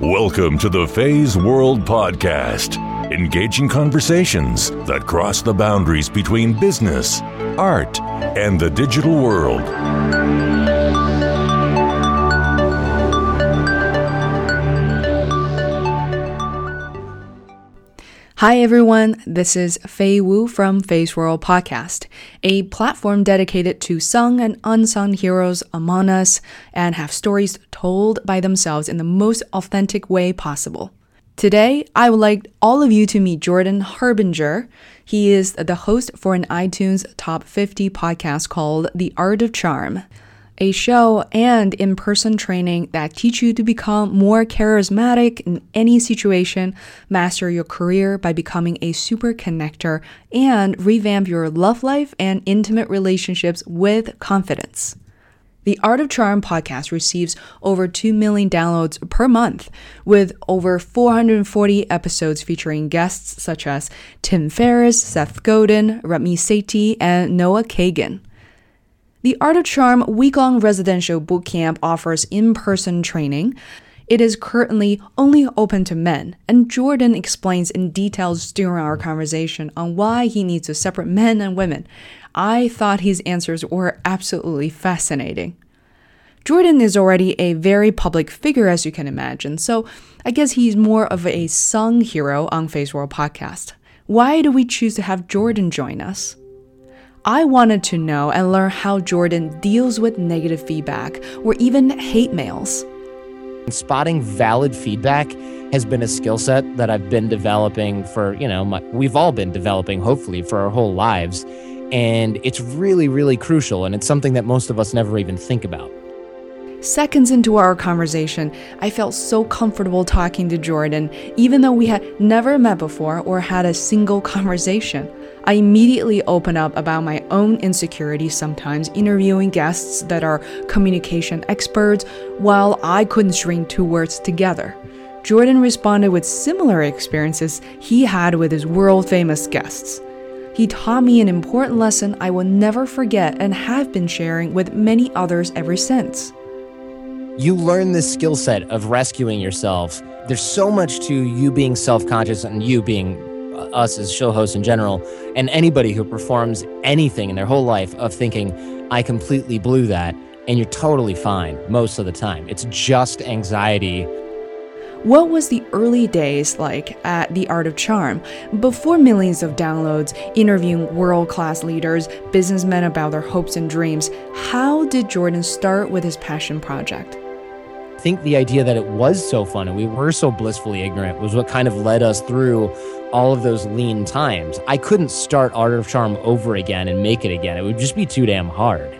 Welcome to the Feisworld Podcast, engaging conversations that cross the boundaries between business, art, and the digital world. Hi everyone, this is Fei Wu from Feisworld Podcast, a platform dedicated to sung and unsung heroes among us and have stories told by themselves in the most authentic way possible. Today, I would like all of you to meet Jordan Harbinger. He is the host for an iTunes Top 50 podcast called The Art of Charm a show and in person training that teach you to become more charismatic in any situation, master your career by becoming a super connector, and revamp your love life and intimate relationships with confidence. The Art of Charm podcast receives over 2 million downloads per month, with over 440 episodes featuring guests such as Tim Ferriss, Seth Godin, Ramit Sethi, and Noah Kagan. The Art of Charm week long residential bootcamp offers in person training. It is currently only open to men, and Jordan explains in details during our conversation on why he needs to separate men and women. I thought his answers were absolutely fascinating. Jordan is already a very public figure, as you can imagine, so I guess he's more of a sung hero on Feisworld Podcast. Why do we choose to have Jordan join us? I wanted to know and learn how Jordan deals with negative feedback or even hate mails. Spotting valid feedback has been a skill set that I've been developing for, you know, my, we've all been developing, hopefully, for our whole lives. And it's really, really crucial. And it's something that most of us never even think about. Seconds into our conversation, I felt so comfortable talking to Jordan, even though we had never met before or had a single conversation. I immediately open up about my own insecurities sometimes, interviewing guests that are communication experts, while I couldn't string two words together. Jordan responded with similar experiences he had with his world famous guests. He taught me an important lesson I will never forget and have been sharing with many others ever since. You learn this skill set of rescuing yourself. There's so much to you being self conscious and you being us as show hosts in general, and anybody who performs anything in their whole life of thinking, I completely blew that, and you're totally fine most of the time. It's just anxiety. What was the early days like at The Art of Charm? Before millions of downloads, interviewing world class leaders, businessmen about their hopes and dreams, how did Jordan start with his passion project? I think the idea that it was so fun and we were so blissfully ignorant was what kind of led us through all of those lean times. I couldn't start Art of Charm over again and make it again. It would just be too damn hard.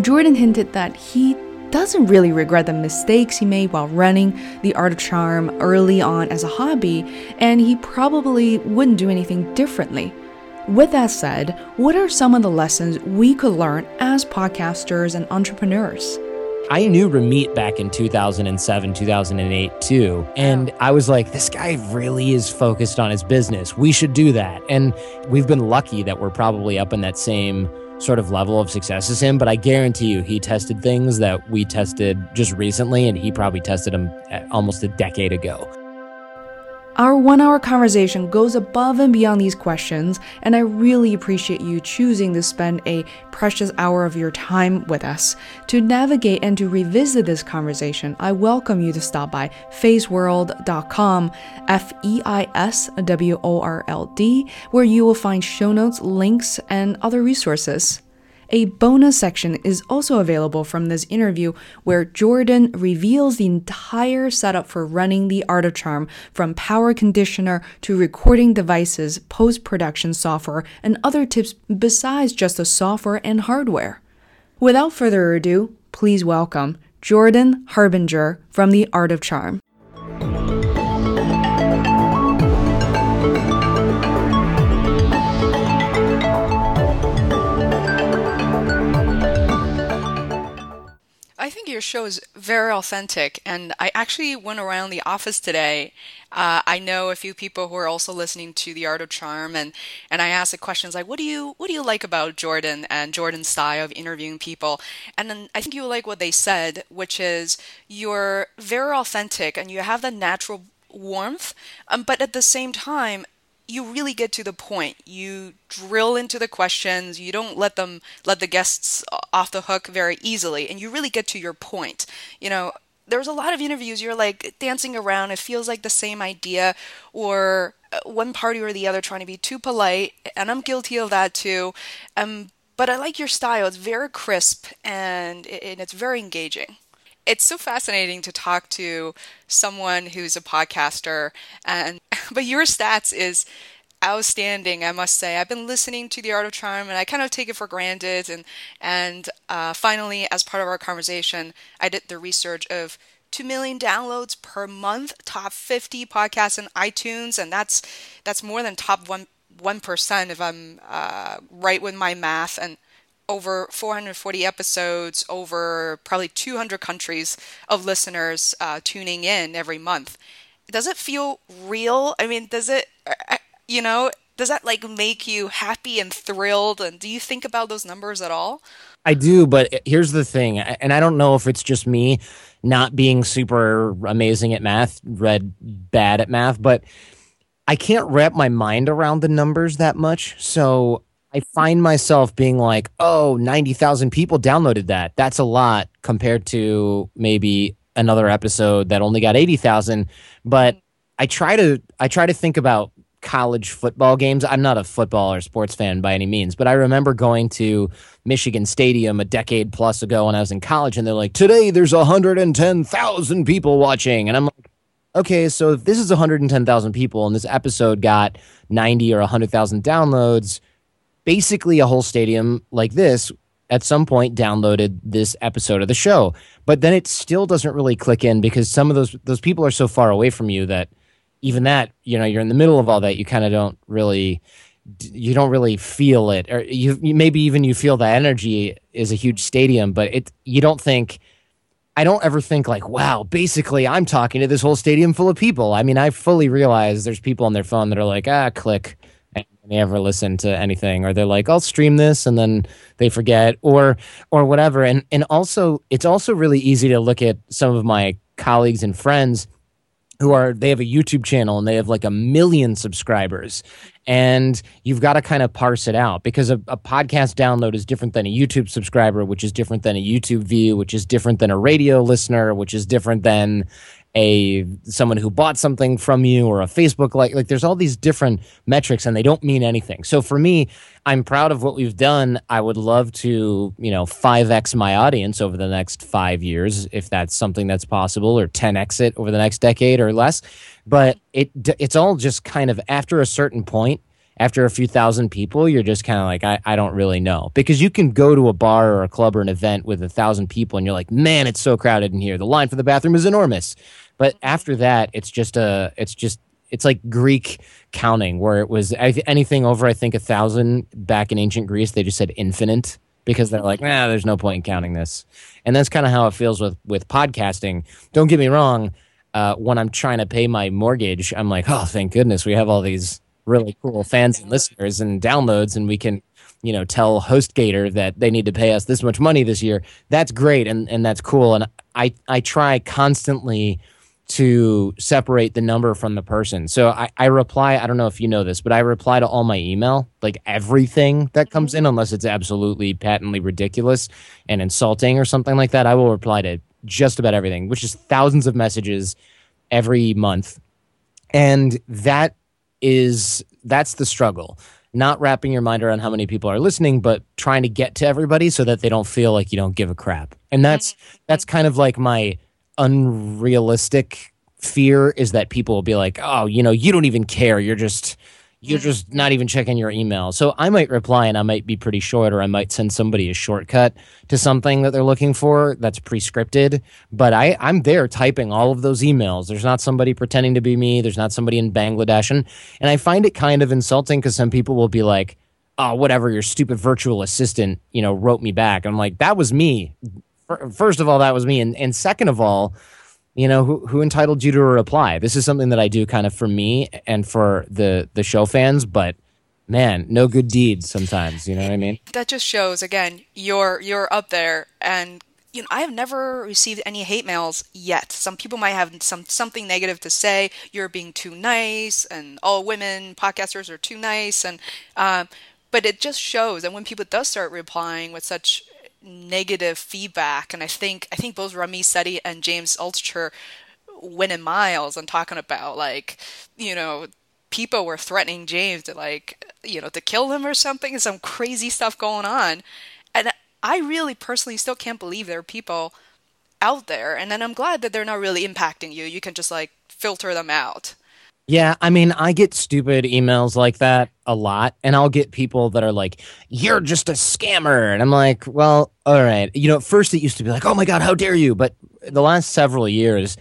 Jordan hinted that he doesn't really regret the mistakes he made while running the Art of Charm early on as a hobby, and he probably wouldn't do anything differently. With that said, what are some of the lessons we could learn as podcasters and entrepreneurs? I knew Ramit back in 2007, 2008 too. And oh. I was like, this guy really is focused on his business. We should do that. And we've been lucky that we're probably up in that same sort of level of success as him. But I guarantee you, he tested things that we tested just recently, and he probably tested them uh, almost a decade ago. Our one hour conversation goes above and beyond these questions, and I really appreciate you choosing to spend a precious hour of your time with us. To navigate and to revisit this conversation, I welcome you to stop by feisworld.com, F E I S W O R L D, where you will find show notes, links, and other resources. A bonus section is also available from this interview where Jordan reveals the entire setup for running the Art of Charm from power conditioner to recording devices, post production software, and other tips besides just the software and hardware. Without further ado, please welcome Jordan Harbinger from the Art of Charm. Your show is very authentic. And I actually went around the office today. Uh, I know a few people who are also listening to The Art of Charm, and, and I asked the questions like, "What do you what do you like about Jordan and Jordan's style of interviewing people?" And then I think you like what they said, which is you're very authentic and you have the natural warmth, um, but at the same time, you really get to the point. You drill into the questions. You don't let them let the guests off the hook very easily, and you really get to your point. You know, there's a lot of interviews you're like dancing around. It feels like the same idea, or uh, one party or the other trying to be too polite, and I'm guilty of that too. Um, but I like your style. It's very crisp and, and it's very engaging it's so fascinating to talk to someone who's a podcaster and but your stats is outstanding i must say i've been listening to the art of charm and i kind of take it for granted and and uh, finally as part of our conversation i did the research of 2 million downloads per month top 50 podcasts in itunes and that's that's more than top 1 1% if i'm uh, right with my math and over 440 episodes, over probably 200 countries of listeners uh, tuning in every month. Does it feel real? I mean, does it, uh, uh, you know, does that like make you happy and thrilled? And do you think about those numbers at all? I do, but here's the thing, and I don't know if it's just me not being super amazing at math, read bad at math, but I can't wrap my mind around the numbers that much. So I find myself being like, oh, 90,000 people downloaded that. That's a lot compared to maybe another episode that only got 80,000. But I try to I try to think about college football games. I'm not a football or sports fan by any means, but I remember going to Michigan Stadium a decade plus ago when I was in college and they're like, "Today there's 110,000 people watching." And I'm like, "Okay, so if this is 110,000 people and this episode got 90 or 100,000 downloads, basically a whole stadium like this at some point downloaded this episode of the show. But then it still doesn't really click in because some of those those people are so far away from you that even that, you know, you're in the middle of all that, you kind of don't really you don't really feel it or you, you maybe even you feel the energy is a huge stadium, but it you don't think I don't ever think like, wow, basically I'm talking to this whole stadium full of people. I mean, I fully realize there's people on their phone that are like, ah, click and they ever listen to anything or they're like i'll stream this and then they forget or or whatever. And and also it's also really easy to look at some of my colleagues and friends who are they have a youtube channel and they have like a million subscribers and you've got to kind of parse it out because a, a podcast download is different than a youtube subscriber which is different than a youtube view which is different than a radio listener which is different than a someone who bought something from you or a Facebook like like there's all these different metrics and they don't mean anything. So for me, I'm proud of what we've done. I would love to, you know, 5x my audience over the next 5 years if that's something that's possible or 10x it over the next decade or less. But it it's all just kind of after a certain point after a few thousand people, you're just kind of like, I, I don't really know. Because you can go to a bar or a club or an event with a thousand people and you're like, man, it's so crowded in here. The line for the bathroom is enormous. But after that, it's just a, it's just, it's like Greek counting where it was anything over, I think, a thousand back in ancient Greece, they just said infinite because they're like, nah, there's no point in counting this. And that's kind of how it feels with, with podcasting. Don't get me wrong. Uh, when I'm trying to pay my mortgage, I'm like, oh, thank goodness we have all these really cool fans and listeners and downloads, and we can, you know, tell HostGator that they need to pay us this much money this year. That's great, and and that's cool. And I I try constantly to separate the number from the person. So I, I reply, I don't know if you know this, but I reply to all my email, like everything that comes in, mm-hmm. unless it's absolutely patently ridiculous and insulting or something like that. I will reply to just about everything, which is thousands of messages every month. And that is that's the struggle. Not wrapping your mind around how many people are listening but trying to get to everybody so that they don't feel like you don't give a crap. And that's mm-hmm. that's kind of like my unrealistic fear is that people will be like oh you know you don't even care. You're just you're mm. just not even checking your email. So I might reply and I might be pretty short, or I might send somebody a shortcut to something that they're looking for that's pre-scripted. But I, I'm there typing all of those emails. There's not somebody pretending to be me. There's not somebody in Bangladesh. And, and I find it kind of insulting because some people will be like, oh, whatever, your stupid virtual assistant, you know, wrote me back. I'm like, that was me first of all, that was me, and and second of all, you know, who who entitled you to a reply? This is something that I do kind of for me and for the the show fans, but man, no good deeds sometimes. You know what I mean? That just shows again you're you're up there, and you know I have never received any hate mails yet. Some people might have some something negative to say. You're being too nice, and all women podcasters are too nice, and um, but it just shows. And when people does start replying with such negative feedback, and I think I think both Ramit Sethi and James Altucher went in miles on talking about like you know people were threatening James to like, you know, to kill him or something, some crazy stuff going on. And I really personally still can't believe there are people out there. And then I'm glad that they're not really impacting you. You can just like filter them out. Yeah, I mean, I get stupid emails like that a lot, and I'll get people that are like, "You're just a scammer," and I'm like, "Well, all right." You know, at first it used to be like, "Oh my god, how dare you!" But the last several years,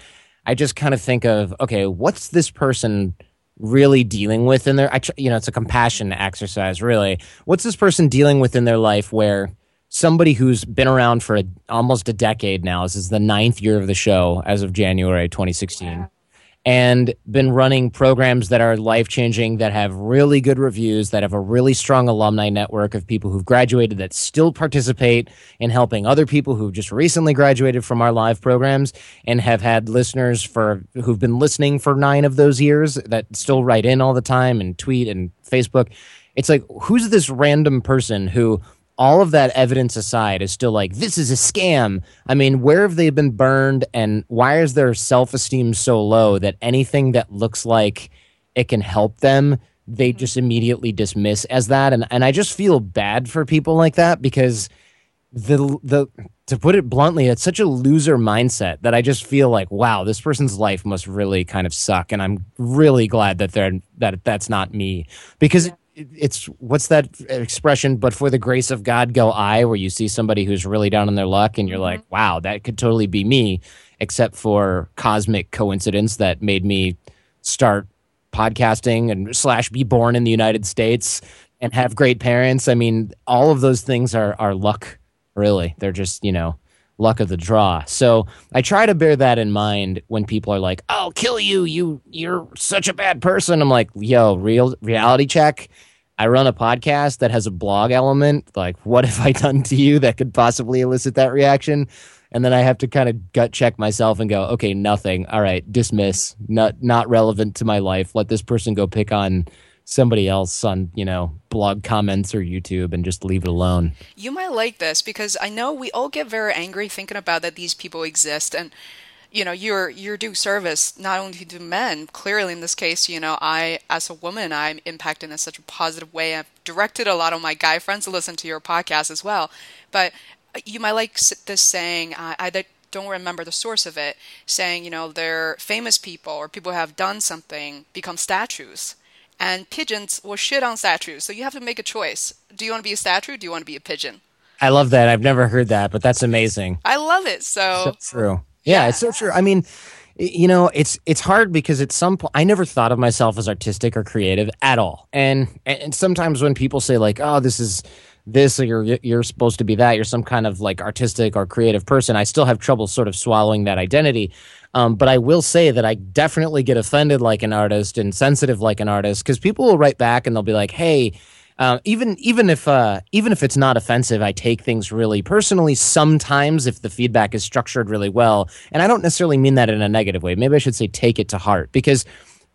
I just kind of think of, okay, what's this person really dealing with in their, I you know, it's a compassion exercise, really. What's this person dealing with in their life where somebody who's been around for a, almost a decade now, this is the ninth year of the show as of January 2016 and been running programs that are life changing, that have really good reviews, that have a really strong alumni network of people who've graduated that still participate in helping other people who've just recently graduated from our live programs and have had listeners for who've been listening for nine of those years that still write in all the time and tweet and Facebook. It's like, who's this random person who all of that evidence aside is still like this is a scam. I mean where have they been burned and why is their self-esteem so low that anything that looks like it can help them they mm-hmm. just immediately dismiss as that? And and i just feel bad for people like that because the the to put it bluntly it's such a loser mindset that i just feel like wow this person's life must really kind of suck and i'm really glad that they're that that's not me. Because it's what's that expression but for the grace of god go i where you see somebody who's really down on their luck and you're mm-hmm. like wow that could totally be me except for cosmic coincidence that made me start podcasting and slash be born in the united states and have great parents i mean all of those things are are luck really they're just you know luck of the draw. So I try to bear that in mind when people are like, "I'll kill you. You you're such a bad person." I'm like, "Yo, real reality check. I run a podcast that has a blog element. Like, what have I done to you that could possibly elicit that reaction? And then I have to kind of gut check myself and go, okay, nothing. All right, dismiss. Not not relevant to my life. Let this person go pick on somebody else on, you know, blog comments or YouTube and just leave it alone. You might like this because I know we all get very angry thinking about that these people exist and you know you're you're doing service not only to men clearly in this case you know i as a woman i'm impacted in such a positive way i've directed a lot of my guy friends to listen to your podcast as well but you might like this saying uh, i don't remember the source of it saying you know they're famous people or people who have done something become statues and pigeons will shit on statues so you have to make a choice do you want to be a statue do you want to be a pigeon I love that. I've never heard that, but that's amazing. I love it. So, so true. Yeah, it's so true. I mean, you know, it's it's hard because at some point I never thought of myself as artistic or creative at all. And and sometimes when people say like, "Oh, this is this or you're you're supposed to be that, you're some kind of like artistic or creative person," I still have trouble sort of swallowing that identity. Um, but I will say that I definitely get offended like an artist and sensitive like an artist because people will write back and they'll be like, "Hey." Uh, even even if uh, even if it's not offensive, I take things really personally. Sometimes, if the feedback is structured really well, and I don't necessarily mean that in a negative way. Maybe I should say take it to heart because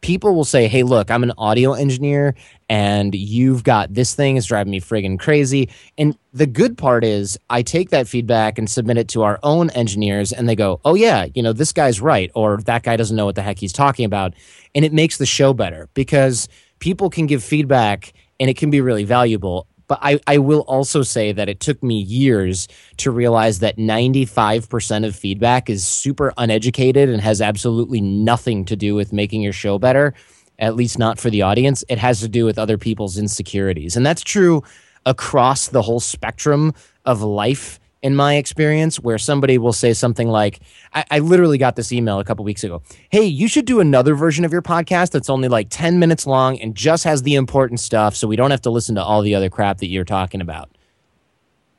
people will say, "Hey, look, I'm an audio engineer, and you've got this thing is driving me friggin' crazy." And the good part is, I take that feedback and submit it to our own engineers, and they go, "Oh yeah, you know, this guy's right," or "That guy doesn't know what the heck he's talking about," and it makes the show better because people can give feedback and it can be really valuable. But I, I will also say that it took me years to realize that 95% of feedback is super uneducated and has absolutely nothing to do with making your show better, at least not for the audience. It has to do with other people's insecurities. And that's true across the whole spectrum of life in my experience where somebody will say something like, I, I, literally got this email a couple weeks ago. Hey, you should do another version of your podcast that's only like 10 minutes long and just has the important stuff so we don't have to listen to all the other crap that you're talking about.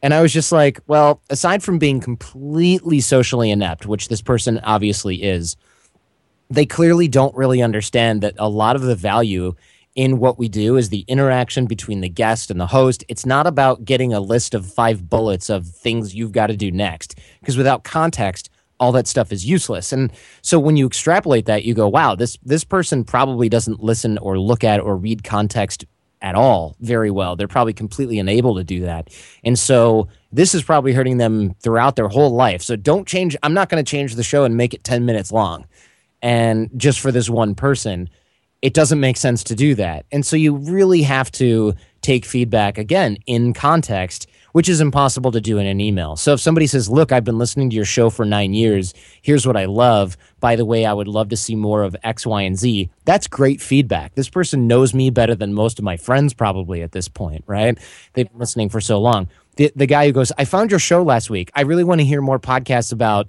And I was just like, well, aside from being completely socially inept, which this person obviously is, they clearly don't really understand that a lot of the value in what we do is the interaction between the guest and the host. It's not about getting a list of five bullets of things you've got to do next, because without context, all that stuff is useless. And so when you extrapolate that, you go, wow, this this person probably doesn't listen or look at or read context at all very well. They're probably completely unable to do that. And so this is probably hurting them throughout their whole life. So don't change I'm not going to change the show and make it 10 minutes long. And just for this one person it doesn't make sense to do that. And so you really have to take feedback again in context, which is impossible to do in an email. So if somebody says, Look, I've been listening to your show for nine years, here's what I love. By the way, I would love to see more of X, Y, and Z. That's great feedback. This person knows me better than most of my friends probably at this point, right? They've been listening for so long. The, the guy who goes, I found your show last week. I really want to hear more podcasts about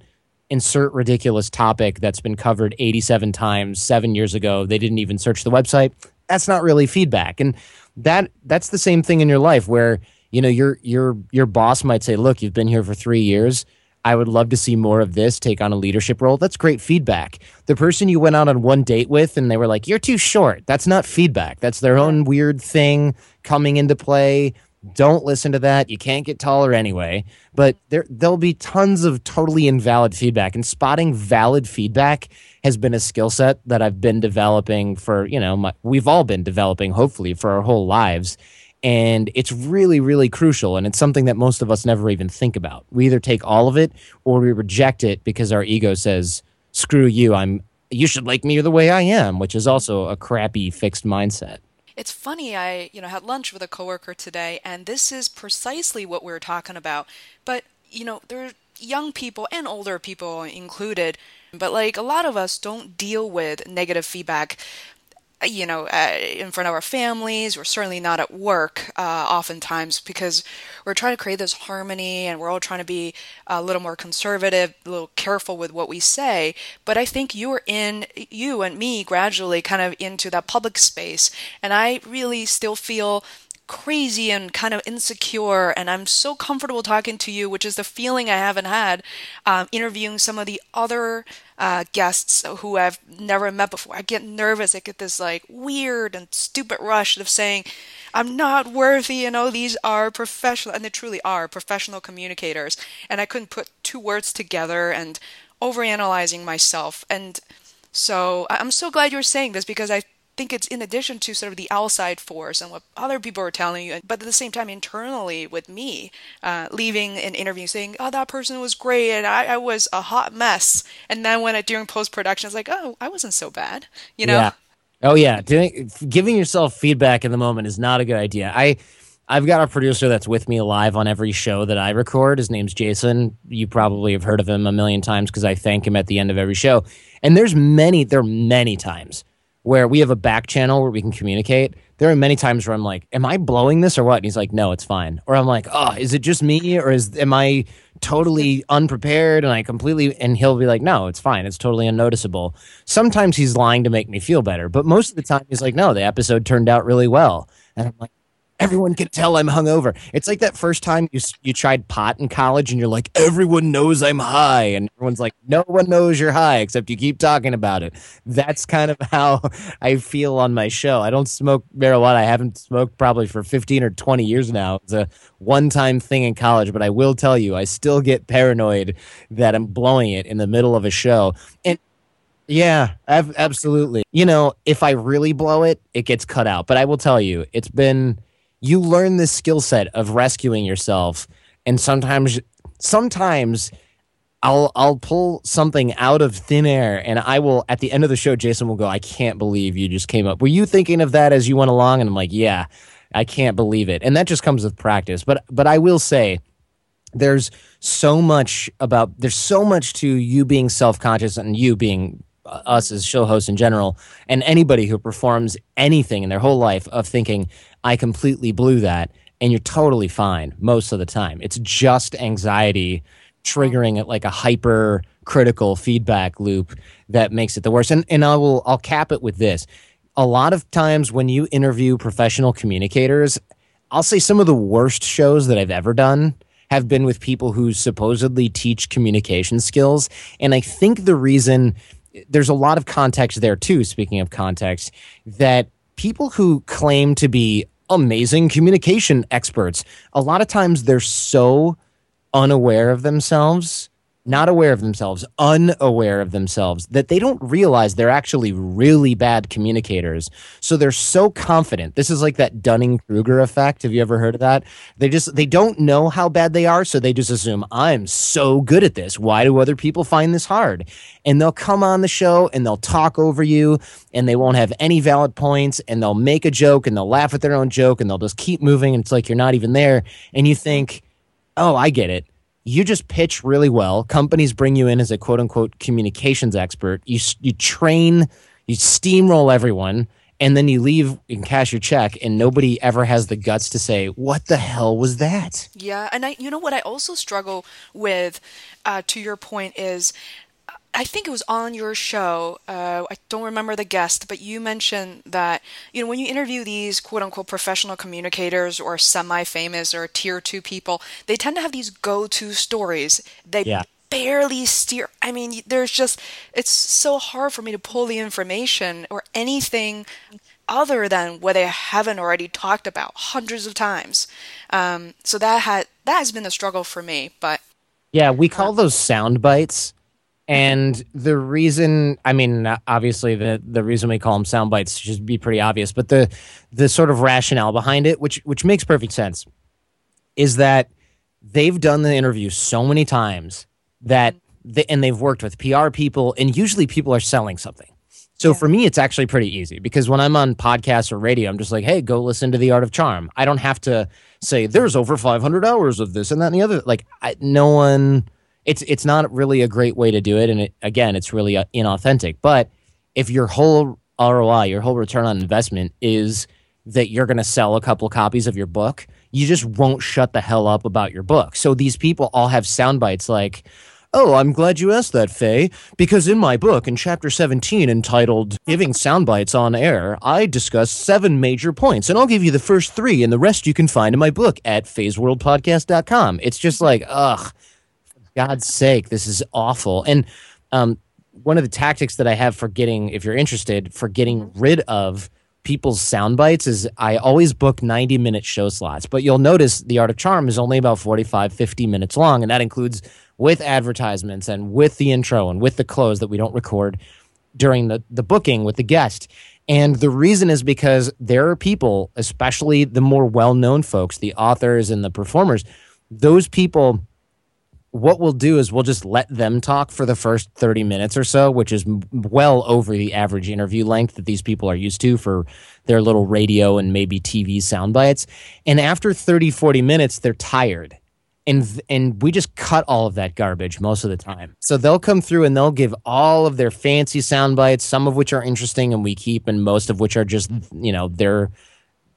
insert ridiculous topic that's been covered 87 times 7 years ago. They didn't even search the website. That's not really feedback. And that that's the same thing in your life where you know your your your boss might say look you've been here for 3 years. I would love to see more of this. Take on a leadership role. That's great feedback. The person you went out on one date with and they were like you're too short. That's not feedback. That's their own weird thing coming into play don't listen to that. You can't get taller anyway. But there there'll be tons of totally invalid feedback and spotting valid feedback has been a skill set that I've been developing for, you know, my, we've all been developing hopefully for our whole lives. And it's really, really crucial. And it's something that most of us never even think about. We either take all of it or we reject it because our ego says, screw you, I'm you should like me the way I am, which is also a crappy fixed mindset. It's funny, I, you know, had lunch with a coworker today, and this is precisely what we are talking about. But, you know, there are young people and older people included, but like a lot of us don't deal with negative feedback you know, uh, in front of our families. We're certainly not at work uh, oftentimes because we're trying to create this harmony and we're all trying to be a little more conservative, a little careful with what we say. But I think you're in, you and me gradually kind of into that public space. And I really still feel crazy and kind of insecure and i'm so comfortable talking to you which is the feeling i haven't had um, interviewing some of the other uh, guests who I've never met before. I get nervous. I get this like weird and stupid rush of saying, I'm not worthy. You know, these are professional, and they truly are professional communicators. And I couldn't put two words together and overanalyzing myself. And so I'm so glad you're saying this because I think it's in addition to sort of the outside force and what other people are telling you, but at the same time, internally with me, uh, leaving an interview saying, "Oh, that person was great, and I, I was a hot mess," and then when I during post production, it's like, "Oh, I wasn't so bad," you know? Yeah. Oh yeah, doing giving yourself feedback in the moment is not a good idea. I. I've got a producer that's with me live on every show that I record. His name's Jason. You probably have heard of him a million times because I thank him at the end of every show. And there's many, there are many times where we have a back channel where we can communicate. There are many times where I'm like, "Am I blowing this or what?" And he's like, "No, it's fine." Or I'm like, "Oh, is it just me or is am I totally unprepared and I completely?" And he'll be like, "No, it's fine. It's totally unnoticeable." Sometimes he's lying to make me feel better, but most of the time he's like, "No, the episode turned out really well." And I'm like, everyone can tell I'm hungover. It's like that first time you you tried pot in college and you're like, everyone knows I'm high, and everyone's like, no one knows you're high except you keep talking about it. That's kind of how I feel on my show. I don't smoke marijuana. I haven't smoked probably for 15 or 20 years now. It's a one time thing in college, but I will tell you, I still get paranoid that I'm blowing it in the middle of a show. And yeah, absolutely. You know, if I really blow it, it gets cut out. But I will tell you, it's been you learn this skill set of rescuing yourself and sometimes sometimes I'll I'll pull something out of thin air and I will at the end of the show Jason will go I can't believe you just came up. Were you thinking of that as you went along and I'm like, "Yeah, I can't believe it." And that just comes with practice. But but I will say there's so much about there's so much to you being self-conscious and you being uh, us as show hosts in general and anybody who performs anything in their whole life of thinking I completely blew that and you're totally fine most of the time. It's just anxiety triggering it like a hyper critical feedback loop that makes it the worst. And and I will I'll cap it with this. A lot of times when you interview professional communicators, I'll say some of the worst shows that I've ever done have been with people who supposedly teach communication skills. And I think the reason there's a lot of context there too, speaking of context, that people who claim to be amazing communication experts, a lot of times they're so unaware of themselves not aware of themselves, unaware of themselves, that they don't realize they're actually really bad communicators. So they're so confident. This is like that Dunning Kruger effect. Have you ever heard of that? They just they don't know how bad they are, so they just assume I'm so good at this. Why do other people find this hard? And they'll come on the show and they'll talk over you and they won't have any valid points and they'll make a joke and they'll laugh at their own joke and they'll just keep moving and it's like you're not even there and you think, "Oh, I get it." You just pitch really well. Companies bring you in as a quote unquote communications expert. You you train, you steamroll everyone, and then you leave and cash your check, and nobody ever has the guts to say, "What the hell was that?" Yeah, and I, you know what, I also struggle with. Uh, to your point is I think it was on your show. Uh, I don't remember the guest, but you mentioned that you know when you interview these quote unquote professional communicators or semi-famous or tier two people, they tend to have these go-to stories. They yeah. barely steer. I mean, there's just it's so hard for me to pull the information or anything other than what they haven't already talked about hundreds of times. Um, so that had that has been a struggle for me. But yeah, we call those sound bites and the reason, I mean, obviously the the reason we call them sound bites should be pretty obvious, but the the sort of rationale behind it, which which makes perfect sense, is that they've done the interview so many times that they, and they've worked with PR people, and usually people are selling something. So yeah. for me, it's actually pretty easy because when I'm on podcasts or radio, I'm just like, hey, go listen to The Art of Charm. I don't have to say there's over 500 hours of this and that and the other. Like, I, no one it's it's not really a great way to do it, and it, again, it's really uh, inauthentic. But if your whole ROI, your whole return on investment is that you're going to sell a couple copies of your book, you just won't shut the hell up about your book. So these people all have sound bites like, Oh, I'm glad you asked that, Fei, because in my book, in chapter 17, entitled Giving Sound Bites on Air, I discuss seven major points, and I'll give you the first three, and the rest you can find in my book at feisworldpodcast.com. It's just like, ugh, God's sake, this is awful. And um, one of the tactics that I have for getting, if you're interested, for getting mm-hmm. rid of people's sound bites is I always book 90 minute show slots. But you'll notice The Art of Charm is only about 45, 50 minutes long. And that includes with advertisements and with the intro and with the close that we don't record during the, the booking with the guest. And the reason is because there are people, especially the more well known folks, the authors and the performers, those people what we'll do is we'll just let them talk for the first 30 minutes or so, which is well over the average interview length that these people are used to for their little radio and maybe TV sound bites. And after 30, 40 minutes, they're tired. And, and we just cut all of that garbage most of the time. So they'll come through and they'll give all of their fancy sound bites, some of which are interesting and we keep, and most of which are just, you know, their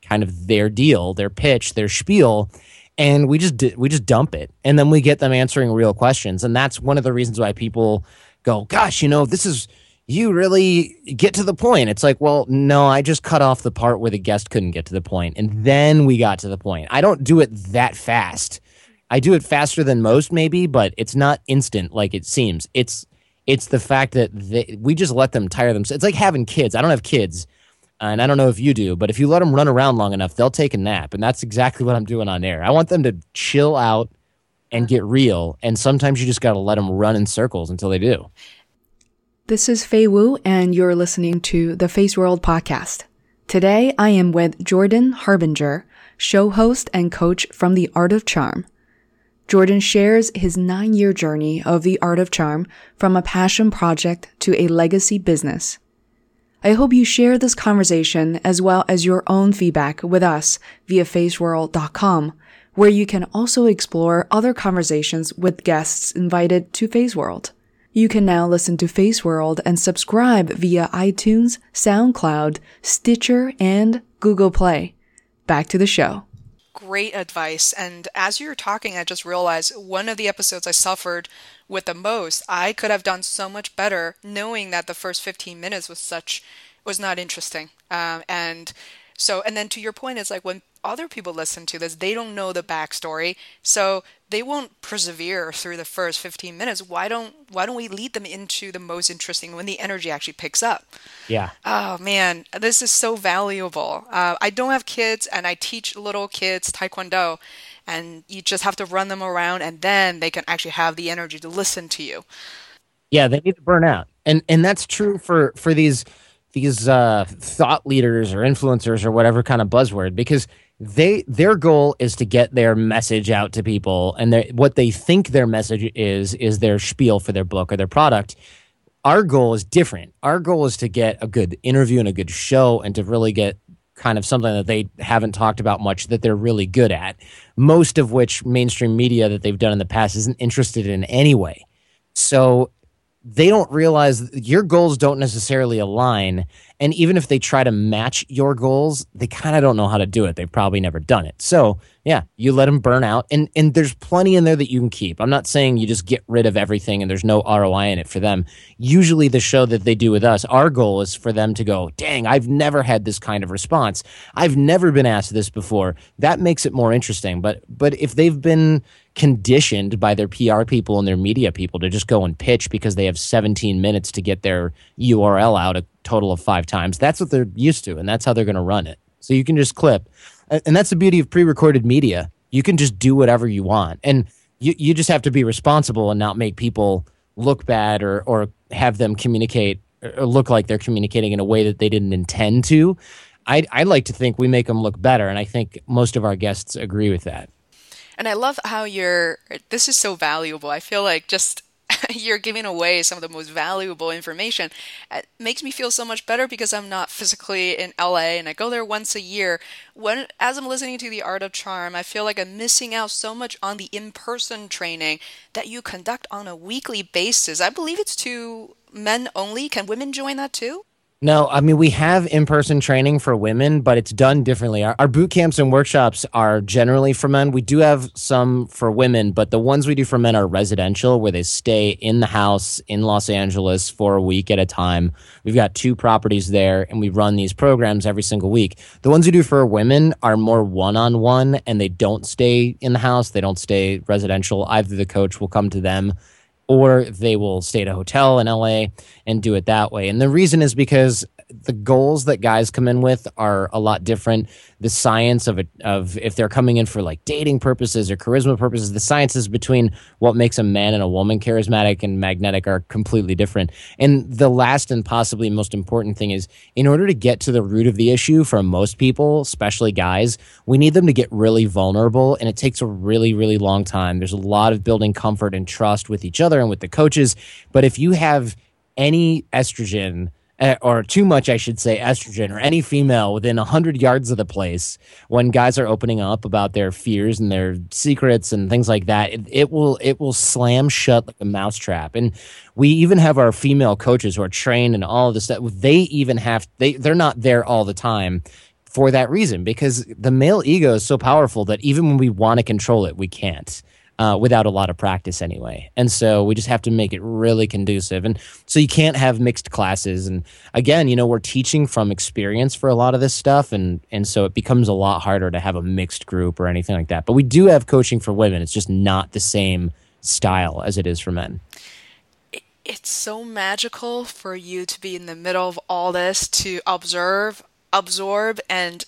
kind of their deal, their pitch, their spiel and we just we just dump it. And then we get them answering real questions. And that's one of the reasons why people go gosh you know this is you really get to the point. It's like well no i just cut off the part where the guest couldn't get to the point and then we got to the point. I don't do it that fast. I do it faster than most maybe but it's not instant like it seems. It's it's the fact that they, we just let them tire themselves it's like having kids. I don't have kids and I don't know if you do, but if you let them run around long enough, they'll take a nap. And that's exactly what I'm doing on air. I want them to chill out and get real. And sometimes you just got to let them run in circles until they do. This is Fei Wu, and you're listening to the Feisworld podcast. Today, I am with Jordan Harbinger, show host and coach from The Art of Charm. Jordan shares his nine year journey of The Art of Charm from a passion project to a legacy business. I hope you share this conversation as well as your own feedback with us via feisworld.com, where you can also explore other conversations with guests invited to Feisworld. You can now listen to Feisworld and subscribe via iTunes, SoundCloud, Stitcher, and Google Play. Back to the show. Great advice. And as you were talking, I just realized one of the episodes I suffered with the most. I could have done so much better knowing that the first 15 minutes was such was not interesting. Um, and so, and then to your point, it's like when other people listen to this, they don't know the backstory, so they won't persevere through the first 15 minutes. Why don't why don't we lead them into the most interesting when the energy actually picks up? Yeah. Oh man, this is so valuable. Uh, I don't have kids, and I teach little kids taekwondo, and you just have to run them around, and then they can actually have the energy to listen to you. Yeah, they need to burn out, and and that's true for for these these uh, thought leaders or influencers or whatever kind of buzzword because they their goal is to get their message out to people and what they think their message is is their spiel for their book or their product. Our goal is different. Our goal is to get a good interview and a good show and to really get kind of something that they haven't talked about much that they're really good at. Most of which mainstream media that they've done in the past isn't interested in anyway. So they don't realize your goals don't necessarily align and even if they try to match your goals, they kind of don't know how to do it. They've probably never done it. So, yeah, you let them burn out. And, and there's plenty in there that you can keep. I'm not saying you just get rid of everything and there's no ROI in it for them. Usually, the show that they do with us, our goal is for them to go, dang, I've never had this kind of response. I've never been asked this before. That makes it more interesting. But, but if they've been conditioned by their PR people and their media people to just go and pitch because they have 17 minutes to get their URL out total of five times. That's what they're used to, and that's how they're going to run it. So you can just clip. And that's the beauty of pre recorded media. You can just do whatever you want. And you, you just have to be responsible and not make people look bad or, or have them communicate or look like they're communicating in a way that they didn't intend to. I, I like to think we make them look better. And I think most of our guests agree with that. And I love how you're, this is so valuable. I feel like just you're giving away some of the most valuable information. It makes me feel so much better because I'm not physically in LA and I go there once a year. When as I'm listening to the Art of Charm, I feel like I'm missing out so much on the in-person training that you conduct on a weekly basis. I believe it's to men only. Can women join that too? No, I mean we have in-person training for women, but it's done differently. Our, our, boot camps and workshops are generally for men. We do have some for women, but the ones we do for men are residential, where they stay in the house in Los Angeles for a week at a time. We've got two properties there, and we run these programs every single week. The ones we do for women are more one-on-one, and they don't stay in the house. They don't stay residential. Either the coach will come to them or they will stay at a hotel in LA and do it that way. And the reason is because the goals that guys come in with are a lot different. The science of it, of if they're coming in for like dating purposes or charisma purposes, the sciences between what makes a man and a woman charismatic and magnetic are completely different. And the last and possibly most important thing is in order to get to the root of the issue for most people, especially guys, we need them to get really vulnerable. And it takes a really, really long time. There's a lot of building comfort and trust with each other and with the coaches. But if you have any estrogen, Eh, or too much, I should say, estrogen or any female within 100 yards of the place when guys are opening up about their fears and their secrets and things like that, it, it will it will slam shut like a mousetrap. And we even have our female coaches who are trained and all of this stuff. They even have they they're not there all the time for that reason because the male ego is so powerful that even when we want to control it, we can't uh, without a lot of practice anyway. And so we just have to make it really conducive. And so you can't have mixed classes. And again, you know, we're teaching from experience for a lot of this stuff. And, and so it becomes a lot harder to have a mixed group or anything like that. But we do have coaching for women. It's just not the same style as it is for men. It's so magical for you to be in the middle of all this, to observe, absorb, and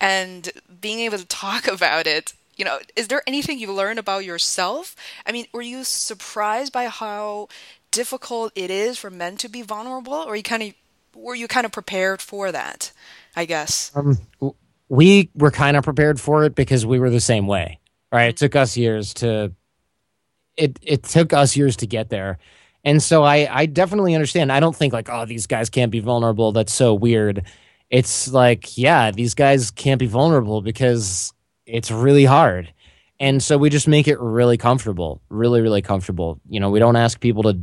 and being able to talk about it you know, is there anything you learned about yourself? I mean, were you surprised by how difficult it is for men to be vulnerable, or you kind of were you kind of prepared for that? I guess. Um, we were kind of prepared for it because we were the same way, right? It took us years to. It it took us years to get there. And so I, I definitely understand. I don't think like, oh, these guys can't be vulnerable. That's so weird. It's like, yeah, these guys can't be vulnerable because it's really hard. And so we just make it really comfortable, really, really comfortable. You know, we don't ask people to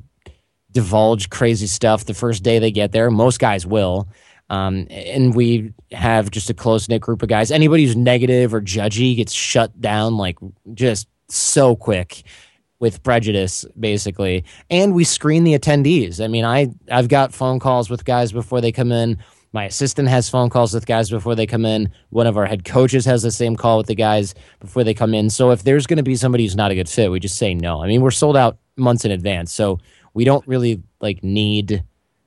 divulge crazy stuff the first day they get there. Most guys will. Um, and we have just a close knit group of guys. Anybody who's negative or judgy gets shut down like just so quick with prejudice basically and we screen the attendees i mean i i've got phone calls with guys before they come in my assistant has phone calls with guys before they come in one of our head coaches has the same call with the guys before they come in so if there's going to be somebody who's not a good fit we just say no i mean we're sold out months in advance so we don't really like need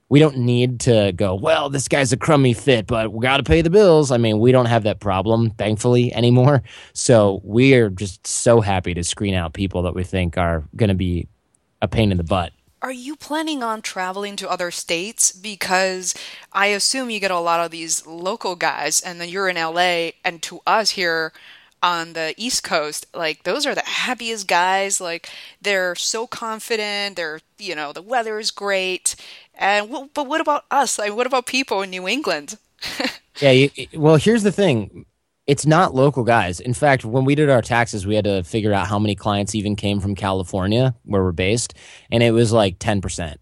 we don't need to go, well, this guy's a crummy fit, but we got to pay the bills. I mean, we don't have that problem, thankfully, anymore. So we are just so happy to screen out people that we think are going to be a pain in the butt. Are you planning on traveling to other states? Because I assume you get a lot of these local guys, and then you're in LA, and to us here, on the East Coast, like those are the happiest guys. Like they're so confident. They're you know the weather is great. And but what about us? Like what about people in New England? yeah. You, well, here's the thing. It's not local guys. In fact, when we did our taxes, we had to figure out how many clients even came from California, where we're based, and it was like ten percent.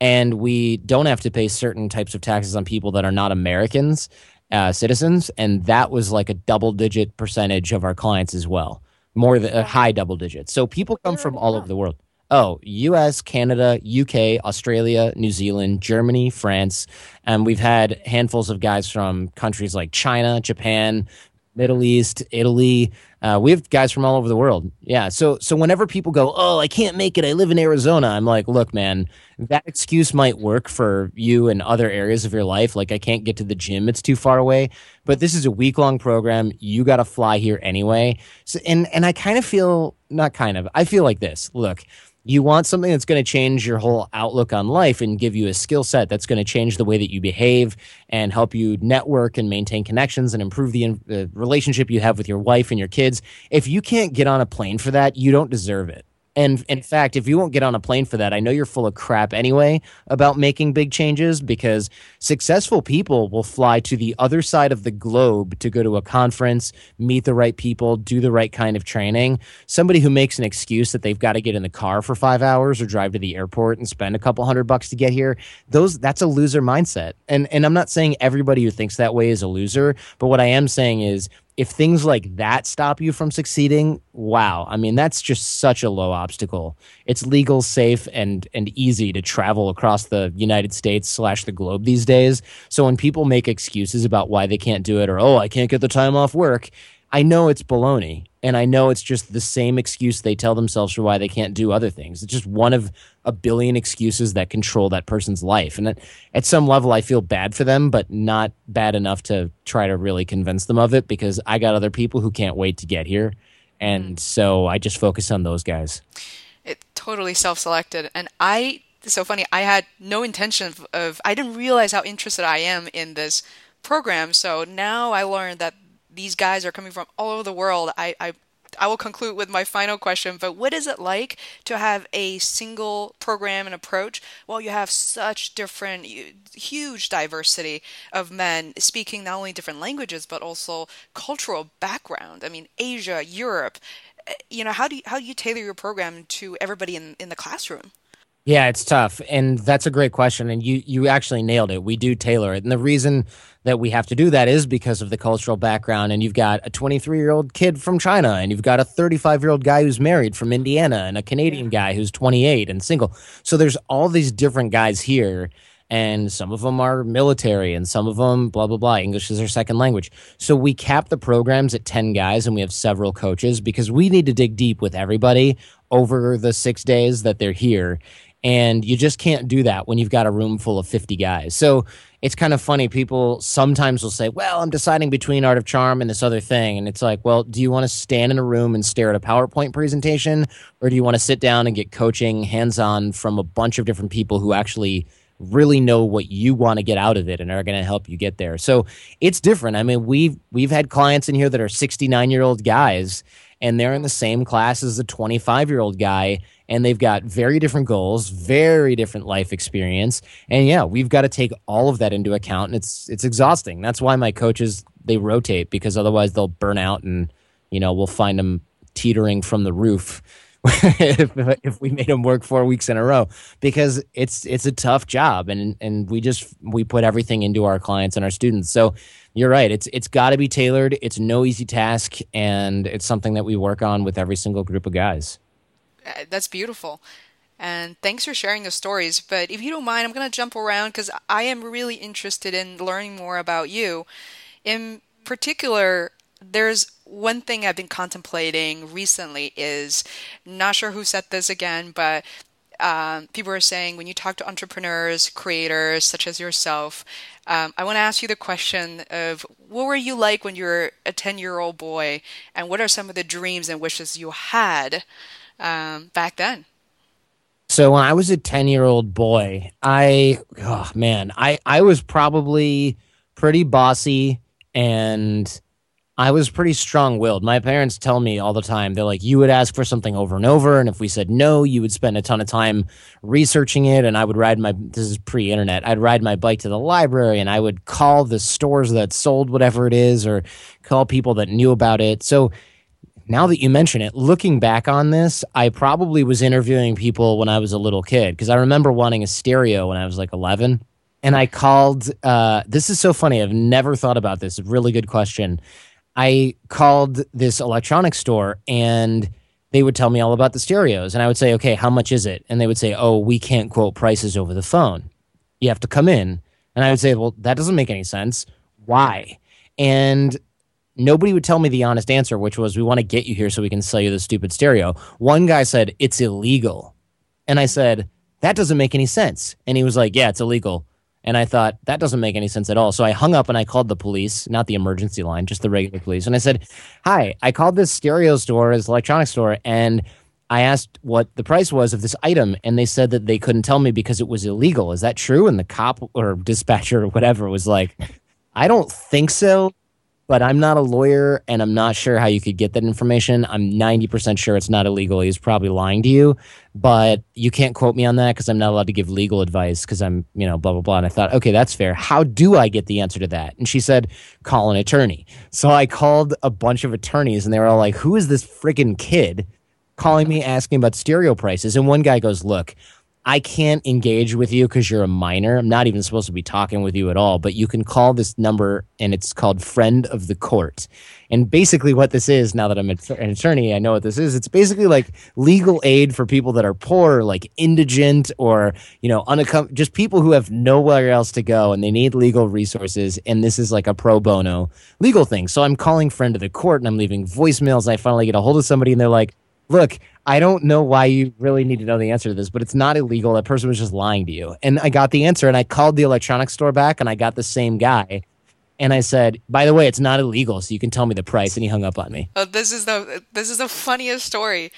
And we don't have to pay certain types of taxes on people that are not Americans uh, citizens, and that was like a double digit percentage of our clients as well, more than a high double digit. So people come from all over the world. Oh, U.S., Canada, U.K., Australia, New Zealand, Germany, France, and we've had handfuls of guys from countries like China, Japan, Middle East, Italy. Uh, we have guys from all over the world. Yeah. So so whenever people go, oh, I can't make it. I live in Arizona. I'm like, look, man, that excuse might work for you in other areas of your life. Like I can't get to the gym; it's too far away. But this is a week long program. You got to fly here anyway. So and and I kind of feel not kind of. I feel like this. Look, you want something that's going to change your whole outlook on life and give you a skill set that's going to change the way that you behave and help you network and maintain connections and improve the, the relationship you have with your wife and your kids. If you can't get on a plane for that, you don't deserve it. And in fact, if you won't get on a plane for that, I know you're full of crap anyway about making big changes because successful people will fly to the other side of the globe to go to a conference, meet the right people, do the right kind of training. Somebody who makes an excuse that they've got to get in the car for five hours or drive to the airport and spend a couple hundred bucks to get here, those that's a loser mindset. And and I'm not saying everybody who thinks that way is a loser, but what I am saying is if things like that stop you from succeeding, wow. I mean, that's just such a low obstacle. It's legal, safe, and and easy to travel across the United States slash the globe these days. So when people make excuses about why they can't do it or oh, I can't get the time off work, I know it's baloney. And I know it's just the same excuse they tell themselves for why they can't do other things. It's just one of a billion excuses that control that person's life. And at, at some level, I feel bad for them, but not bad enough to try to really convince them of it because I got other people who can't wait to get here. And mm. so I just focus on those guys. It totally self selected. And I, it's so funny, I had no intention of, of, I didn't realize how interested I am in this program. So now I learned that these guys are coming from all over the world. I, I I will conclude with my final question, but what is it like to have a single program and approach while you have such different, huge diversity of men speaking not only different languages, but also cultural background? I mean, Asia, Europe. Eh, you know, how do you, how do you tailor your program to everybody in, in the classroom? Yeah, it's tough, and that's a great question, and you you actually nailed it. We do tailor it, and the reason that we have to do that is because of the cultural background. And you've got a 23 year old kid from China, and you've got a 35 year old guy who's married from Indiana, and a Canadian guy who's 28 and single. So there's all these different guys here and some of them are military and some of them blah blah blah english is their second language so we cap the programs at 10 guys and we have several coaches because we need to dig deep with everybody over the six days that they're here and you just can't do that when you've got a room full of 50 guys. So it's kind of funny. People sometimes will say, Well, I'm deciding between Art of Charm and this other thing. And it's like, Well, do you want to stand in a room and stare at a PowerPoint presentation? Or do you want to sit down and get coaching hands on from a bunch of different people who actually really know what you want to get out of it and are going to help you get there. So it's different. I mean, we've we've had clients in here that are 69 year old guys and they're in the same class as a 25 year old guy and they've got very different goals, very different life experience. And yeah, we've got to take all of that into account and it's it's exhausting. That's why my coaches they rotate because otherwise they'll burn out and you know, we'll find them teetering from the roof. if, if we made them work four weeks in a row because it's it's a tough job and and we just we put everything into our clients and our students so you're right it's it's got to be tailored it's no easy task and it's something that we work on with every single group of guys that's beautiful. And thanks for sharing the stories. But if you don't mind, I'm going to jump around because I am really interested in learning more about you. In particular, there's one thing I've been contemplating recently is not sure who said this again, but um, people are saying when you talk to entrepreneurs, creators such as yourself, um, I want to ask you the question of what were you like when you were a 10 year old boy, and what are some of the dreams and wishes you had um, back then? So when I was a 10 year old boy, I, oh man, I, I was probably pretty bossy and I was pretty strong willed. My parents tell me all the time, they're like, you would ask for something over and over. And if we said no, you would spend a ton of time researching it. And I would ride my, this is pre internet, I'd ride my bike to the library and I would call the stores that sold whatever it is or call people that knew about it. So now that you mention it, looking back on this, I probably was interviewing people when I was a little kid because I remember wanting a stereo when I was like 11. And I called, uh, this is so funny. I've never thought about this. Really good question. I called this electronics store and they would tell me all about the stereos. And I would say, okay, how much is it? And they would say, oh, we can't quote prices over the phone. You have to come in. And I would say, well, that doesn't make any sense. Why? And nobody would tell me the honest answer, which was, we want to get you here so we can sell you the stupid stereo. One guy said, it's illegal. And I said, that doesn't make any sense. And he was like, yeah, it's illegal. And I thought, that doesn't make any sense at all. So I hung up and I called the police, not the emergency line, just the regular police. And I said, hi, I called this stereo store, this electronics store, and I asked what the price was of this item, and they said that they couldn't tell me because it was illegal. Is that true? And the cop or dispatcher or whatever was like, I don't think so but I'm not a lawyer and I'm not sure how you could get that information. I'm 90% sure it's not illegal. He's probably lying to you, but you can't quote me on that because I'm not allowed to give legal advice because I'm, you know, blah, blah, blah. And I thought, okay, that's fair. How do I get the answer to that? And she said, call an attorney. So I called a bunch of attorneys and they were all like, who is this freaking kid calling me asking about stereo prices? And one guy goes, look, I can't engage with you because you're a minor. I'm not even supposed to be talking with you at all, but you can call this number and it's called Friend of the Court. And basically, what this is, now that I'm an attorney, I know what this is. It's basically like legal aid for people that are poor, like indigent, or, you know, unaccom- just people who have nowhere else to go and they need legal resources. And this is like a pro bono legal thing. So I'm calling Friend of the Court and I'm leaving voicemails. I finally get a hold of somebody and they're like, look, I don't know why you really need to know the answer to this, but it's not illegal. That person was just lying to you. And I got the answer and I called the electronics store back and I got the same guy. And I said, by the way, it's not illegal, so you can tell me the price. And he hung up on me. Oh, this is the this is the funniest story.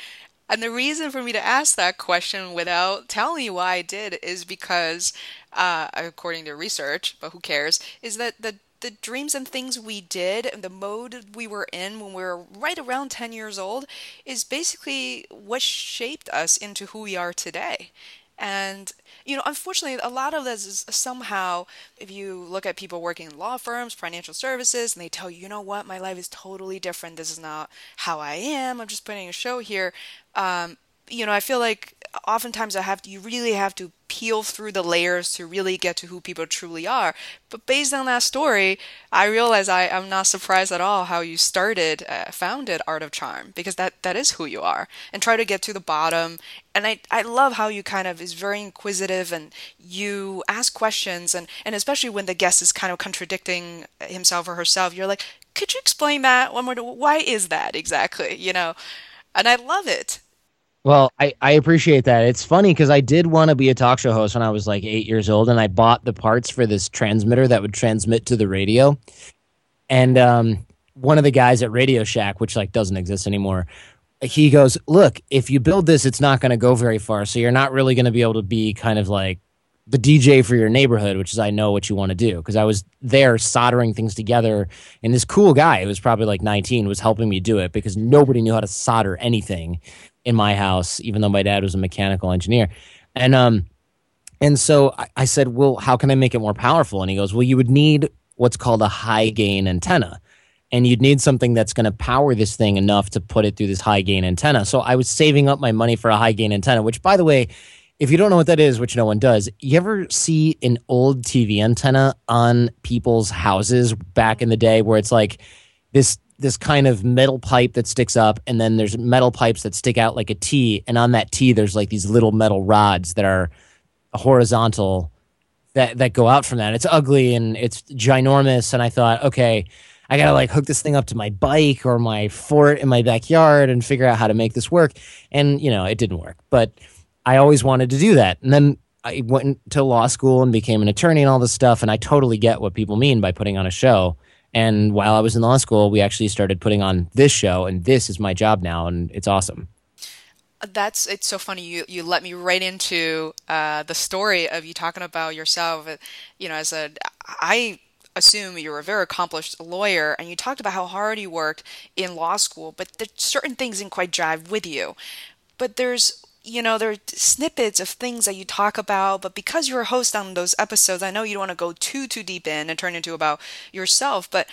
And the reason for me to ask that question without telling you why I did is because, uh, according to research, but who cares, is that the the dreams and things we did and the mode we were in when we were right around 10 years old is basically what shaped us into who we are today. And, you know, unfortunately, a lot of this is somehow, if you look at people working in law firms, financial services, and they tell you, you know what, my life is totally different. This is not how I am. I'm just putting a show here. Um, you know, I feel like oftentimes I have to, you really have to peel through the layers to really get to who people truly are. But based on that story, I realize I, am not surprised at all how you started, uh, founded Art of Charm, because that, that is who you are, and try to get to the bottom. And I, I love how you kind of is very inquisitive and you ask questions, and, and especially when the guest is kind of contradicting himself or herself, you're like, could you explain that one more? Why is that exactly? You know, and I love it. Well, I, I appreciate that. It's funny because I did want to be a talk show host when I was like eight years old, and I bought the parts for this transmitter that would transmit to the radio. And um, one of the guys at Radio Shack, which like doesn't exist anymore, he goes, "Look, if you build this, it's not going to go very far. So you're not really going to be able to be kind of like the DJ for your neighborhood, which is I know what you want to do because I was there soldering things together, and this cool guy who was probably like 19 was helping me do it because nobody knew how to solder anything in my house, even though my dad was a mechanical engineer. And um, and so I, I said, well, how can I make it more powerful? And he goes, well, you would need what's called a high gain antenna. And you'd need something that's going to power this thing enough to put it through this high gain antenna. So I was saving up my money for a high gain antenna, which, by the way, if you don't know what that is, which no one does, you ever see an old TV antenna on people's houses back in the day where it's like this this kind of metal pipe that sticks up, and then there's metal pipes that stick out like a T, and on that T there's like these little metal rods that are horizontal that that go out from that. It's ugly and it's ginormous, and I thought, okay, I gotta like hook this thing up to my bike or my fort in my backyard and figure out how to make this work. And you know, it didn't work, but I always wanted to do that. And then I went to law school and became an attorney and all this stuff. And I totally get what people mean by putting on a show. And while I was in law school, we actually started putting on this show, and this is my job now, and it's awesome. That's it's so funny. You you let me right into uh, the story of you talking about yourself. You know, as a I assume you're a very accomplished lawyer, and you talked about how hard you worked in law school, but there's certain things didn't quite jive with you. But there's you know, there are snippets of things that you talk about, but because you're a host on those episodes, I know you don't want to go too too deep in and turn into about yourself, but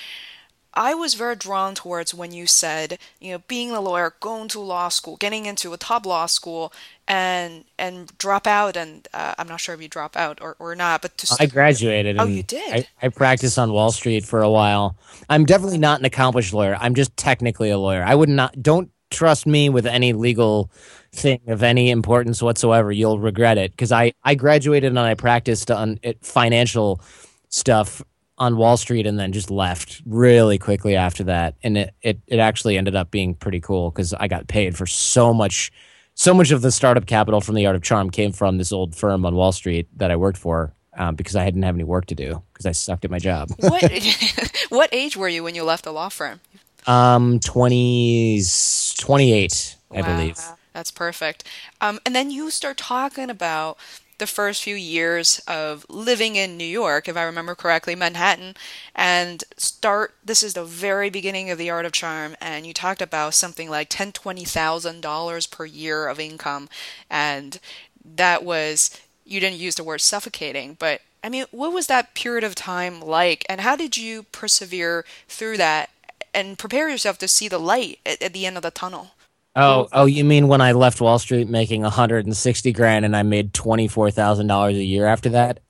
I was very drawn towards when you said, you know, being a lawyer, going to law school, getting into a top law school, and and drop out. And uh, I'm not sure if you drop out or, or not, but to I graduated. Oh, you did. I, I practiced on Wall Street for a while. I'm definitely not an accomplished lawyer. I'm just technically a lawyer. I would not. Don't trust me with any legal thing of any importance whatsoever, you'll regret it. Because I, I graduated and I practiced on it, financial stuff on Wall Street and then just left really quickly after that. And it, it, it actually ended up being pretty cool because I got paid for so much. So much of the startup capital from the Art of Charm came from this old firm on Wall Street that I worked for um, because I didn't have any work to do because I sucked at my job. what, what age were you when you left the law firm? Um, 20s, 28, wow. I believe. That's perfect. Um, and then you start talking about the first few years of living in New York, if I remember correctly, Manhattan, and start. This is the very beginning of the Art of Charm, and you talked about something like ten, twenty thousand dollars per year of income, and that was you didn't use the word suffocating, but I mean, what was that period of time like, and how did you persevere through that and prepare yourself to see the light at, at the end of the tunnel? Oh, oh, you mean when I left Wall Street making 160 grand and I made $24,000 a year after that?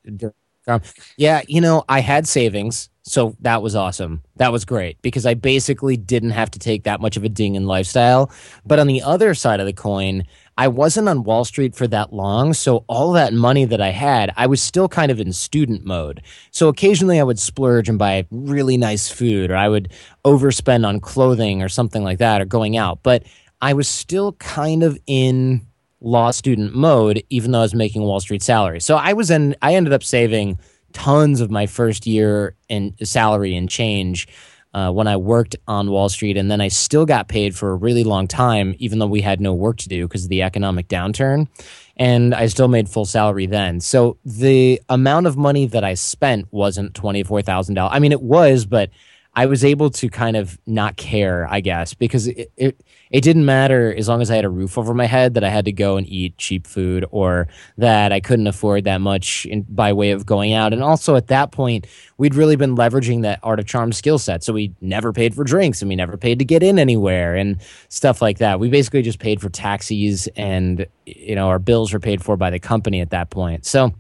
Um, yeah, you know, I had savings, so that was awesome. That was great because I basically didn't have to take that much of a ding in lifestyle. But on the other side of the coin, I wasn't on Wall Street for that long, so all that money that I had, I was still kind of in student mode. So occasionally I would splurge and buy really nice food or I would overspend on clothing or something like that or going out. But I was still kind of in law student mode, even though I was making Wall Street salary. So I was in, I ended up saving tons of my first year in salary and change uh, when I worked on Wall Street. And then I still got paid for a really long time, even though we had no work to do because of the economic downturn. And I still made full salary then. So the amount of money that I spent wasn't $24,000. I mean, it was, but I was able to kind of not care, I guess, because it, it, it didn't matter as long as I had a roof over my head that I had to go and eat cheap food or that I couldn't afford that much in, by way of going out. And also at that point, we'd really been leveraging that art of charm skill set. So we never paid for drinks and we never paid to get in anywhere and stuff like that. We basically just paid for taxis and you know our bills were paid for by the company at that point. So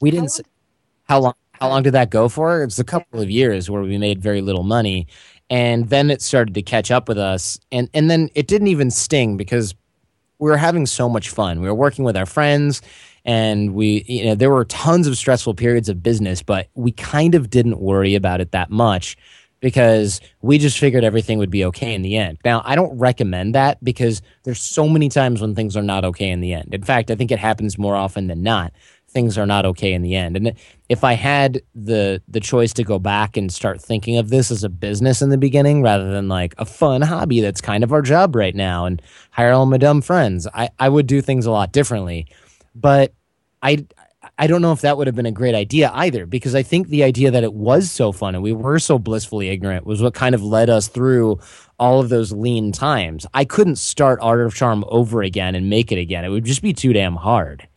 we didn't. How long? How long did that go for? It's a couple of years where we made very little money. And then it started to catch up with us. And, and then it didn't even sting because we were having so much fun. We were working with our friends and we, you know, there were tons of stressful periods of business, but we kind of didn't worry about it that much because we just figured everything would be okay in the end. Now, I don't recommend that because there's so many times when things are not okay in the end. In fact, I think it happens more often than not things are not okay in the end. And if I had the the choice to go back and start thinking of this as a business in the beginning rather than like a fun hobby that's kind of our job right now and hire all my dumb friends, I, I would do things a lot differently. But I I don't know if that would have been a great idea either, because I think the idea that it was so fun and we were so blissfully ignorant was what kind of led us through all of those lean times. I couldn't start Art of Charm over again and make it again. It would just be too damn hard.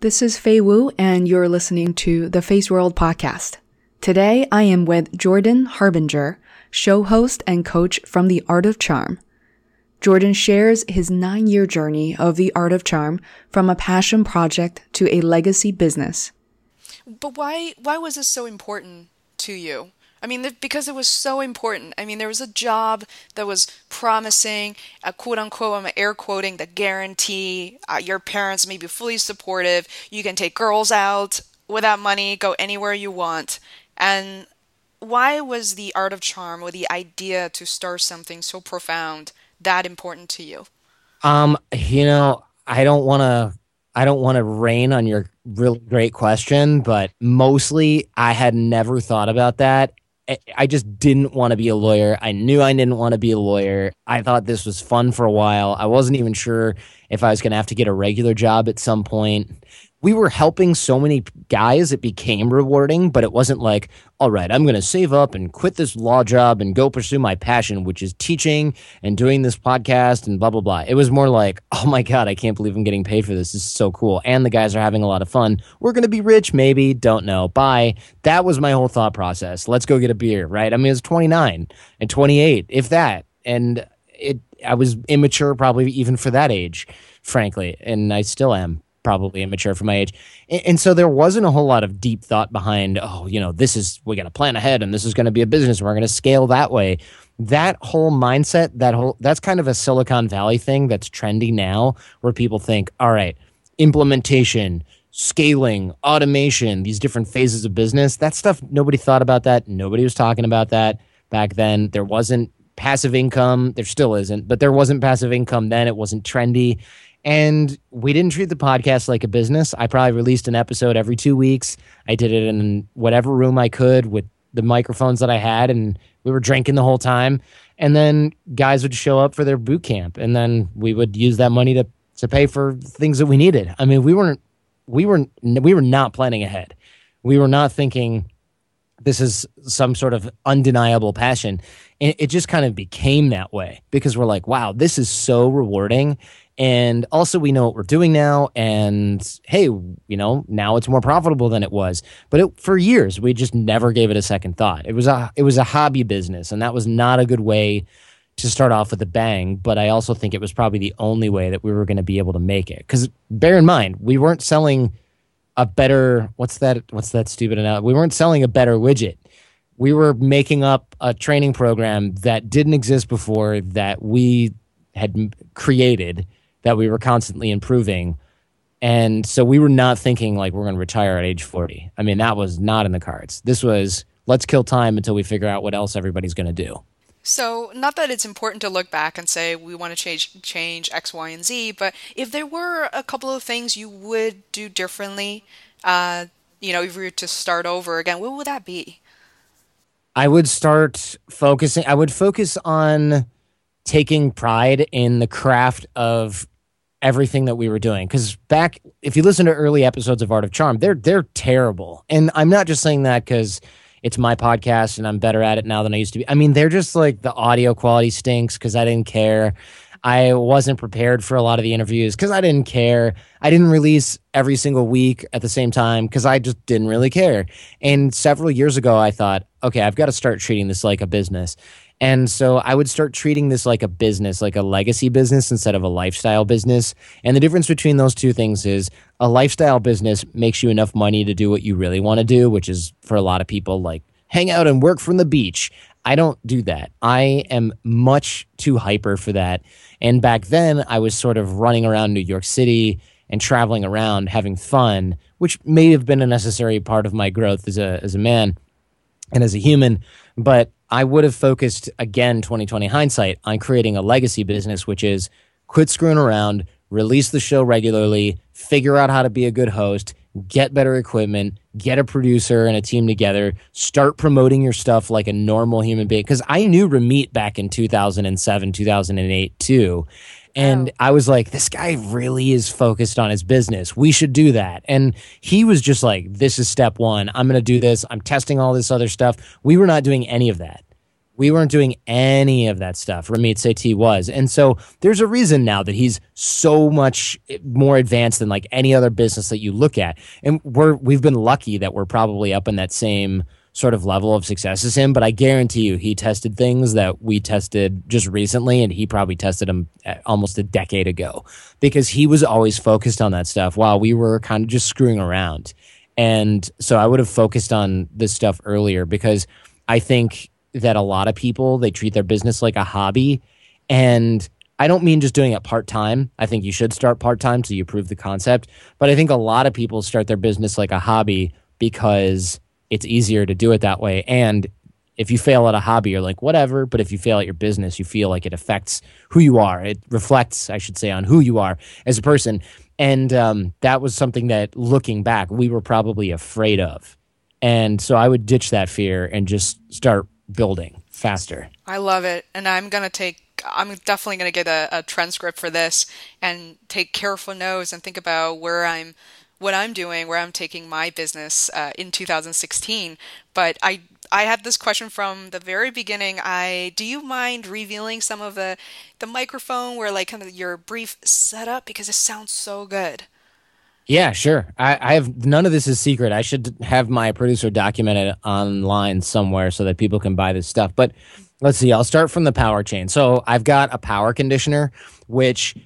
This is Fei Wu, and you're listening to the Feisworld podcast. Today, I am with Jordan Harbinger, show host and coach from The Art of Charm. Jordan shares his nine year journey of The Art of Charm from a passion project to a legacy business. But why, why was this so important to you? I mean, because it was so important. I mean, there was a job that was promising, a quote unquote, I'm air quoting, the guarantee uh, your parents may be fully supportive. You can take girls out without money, go anywhere you want. And why was the art of charm or the idea to start something so profound that important to you? Um, you know, I don't want to I don't want to rain on your really great question, but mostly I had never thought about that. I just didn't want to be a lawyer. I knew I didn't want to be a lawyer. I thought this was fun for a while. I wasn't even sure if I was going to have to get a regular job at some point we were helping so many guys it became rewarding but it wasn't like all right i'm going to save up and quit this law job and go pursue my passion which is teaching and doing this podcast and blah blah blah. It was more like oh my god i can't believe i'm getting paid for this. This is so cool. And the guys are having a lot of fun. We're going to be rich maybe. Don't know. Bye. That was my whole thought process. Let's go get a beer right? I mean it's 29 and 28 if that. And it i was immature probably even for that age frankly and i still am probably immature for my age. And, and, so there wasn't a whole lot of deep thought behind, oh, you know, this is, we got to plan ahead and this is going to be a business we're going to scale that way. That whole mindset, that whole, that's kind of a Silicon Valley thing that's trendy now where people think, all right, implementation, scaling, automation, these different phases of business, that stuff, nobody thought about that. Nobody was talking about that back then. There wasn't passive income. There still isn't, but there wasn't passive income then. It wasn't trendy. And we didn't treat the podcast like a business. I probably released an episode every two weeks. I did it in whatever room I could with the microphones that I had, and we were drinking the whole time. And then guys would show up for their boot camp, and then we would use that money to to pay for things that we needed. I mean, we weren't we were we were not planning ahead. We were not thinking this is some sort of undeniable passion. And it just kind of became that way because we're like, wow, this is so rewarding. And also, we know what we're doing now. And hey, you know, now it's more profitable than it was. But it, for years, we just never gave it a second thought. It was a it was a hobby business, and that was not a good way to start off with a bang. But I also think it was probably the only way that we were going to be able to make it. Because bear in mind, we weren't selling a better what's that what's that stupid enough? We weren't selling a better widget. We were making up a training program that didn't exist before that we had created that we were constantly improving. And so we were not thinking like we're going to retire at age 40. I mean, that was not in the cards. This was let's kill time until we figure out what else everybody's going to do. So, not that it's important to look back and say we want to change change X, Y, and Z, but if there were a couple of things you would do differently, uh, you know, if you were to start over again, what would that be? I would start focusing. I would focus on taking pride in the craft of everything that we were doing. Because back if you listen to early episodes of art of charm they're they're terrible. And i'm not just saying that because it's my podcast and i'm better at it now than i used to be. I mean they're just like the audio quality stinks because i didn't care. I wasn't prepared for a lot of the interviews because i didn't care. I didn't release every single week at the same time because i just didn't really care. And several years ago i thought okay i've got to start treating this like a business and so I would start treating this like a business, like a legacy business instead of a lifestyle business. And the difference between those two things is a lifestyle business makes you enough money to do what you really want to do, which is for a lot of people like hang out and work from the beach. I don't do that. I am much too hyper for that. And back then, I was sort of running around New York City and traveling around having fun, which may have been a necessary part of my growth as a as a man and as a human. But I would have focused again, 2020 hindsight, on creating a legacy business, which is quit screwing around, release the show regularly, figure out how to be a good host, get better equipment, get a producer and a team together, start promoting your stuff like a normal human being. Because I knew Ramit back in 2007, 2008 too. And oh. I was like, this guy really is focused on his business. We should do that. And he was just like, this is step one. I'm going to do this. I'm testing all this other stuff. We were not doing any of that. We weren't doing any of that stuff. Ramit Sethi was. And so there's a reason now that he's so much eh, more advanced than like any other business that you look at. And we're, we've been lucky that we're probably up in that same sort of level of success as him, but I guarantee you he tested things that we tested just recently and he probably tested them uh, almost a decade ago because he was always focused on that stuff while we were kind of just screwing around. And so I would have focused on this stuff earlier because I think that a lot of people they treat their business like a hobby and I don't mean just doing it part time. I think you should start part time so you prove the concept. But I think a lot of people start their business like a hobby because it's easier to do it that way. And if you fail at a hobby, you're like, whatever. But if you fail at your business, you feel like it affects who you are. It reflects, I should say, on who you are as a person. And um, that was something that, looking back, we were probably afraid of. And so I would ditch that fear and just start building faster. I love it. And I'm going to take I'm definitely going to get a, a, transcript for this and take careful notes and think about where I'm, what I'm doing, where I'm taking my business uh, in 2016. But I, I had this question from the very beginning. I do you mind revealing some of the, the microphone where like kind of your brief setup because it sounds so good. Yeah, sure. I, I, have none of this is secret. I should have my producer documented online somewhere so that people can buy this stuff. But let's see. I'll start from the power chain. So I've got a power conditioner, which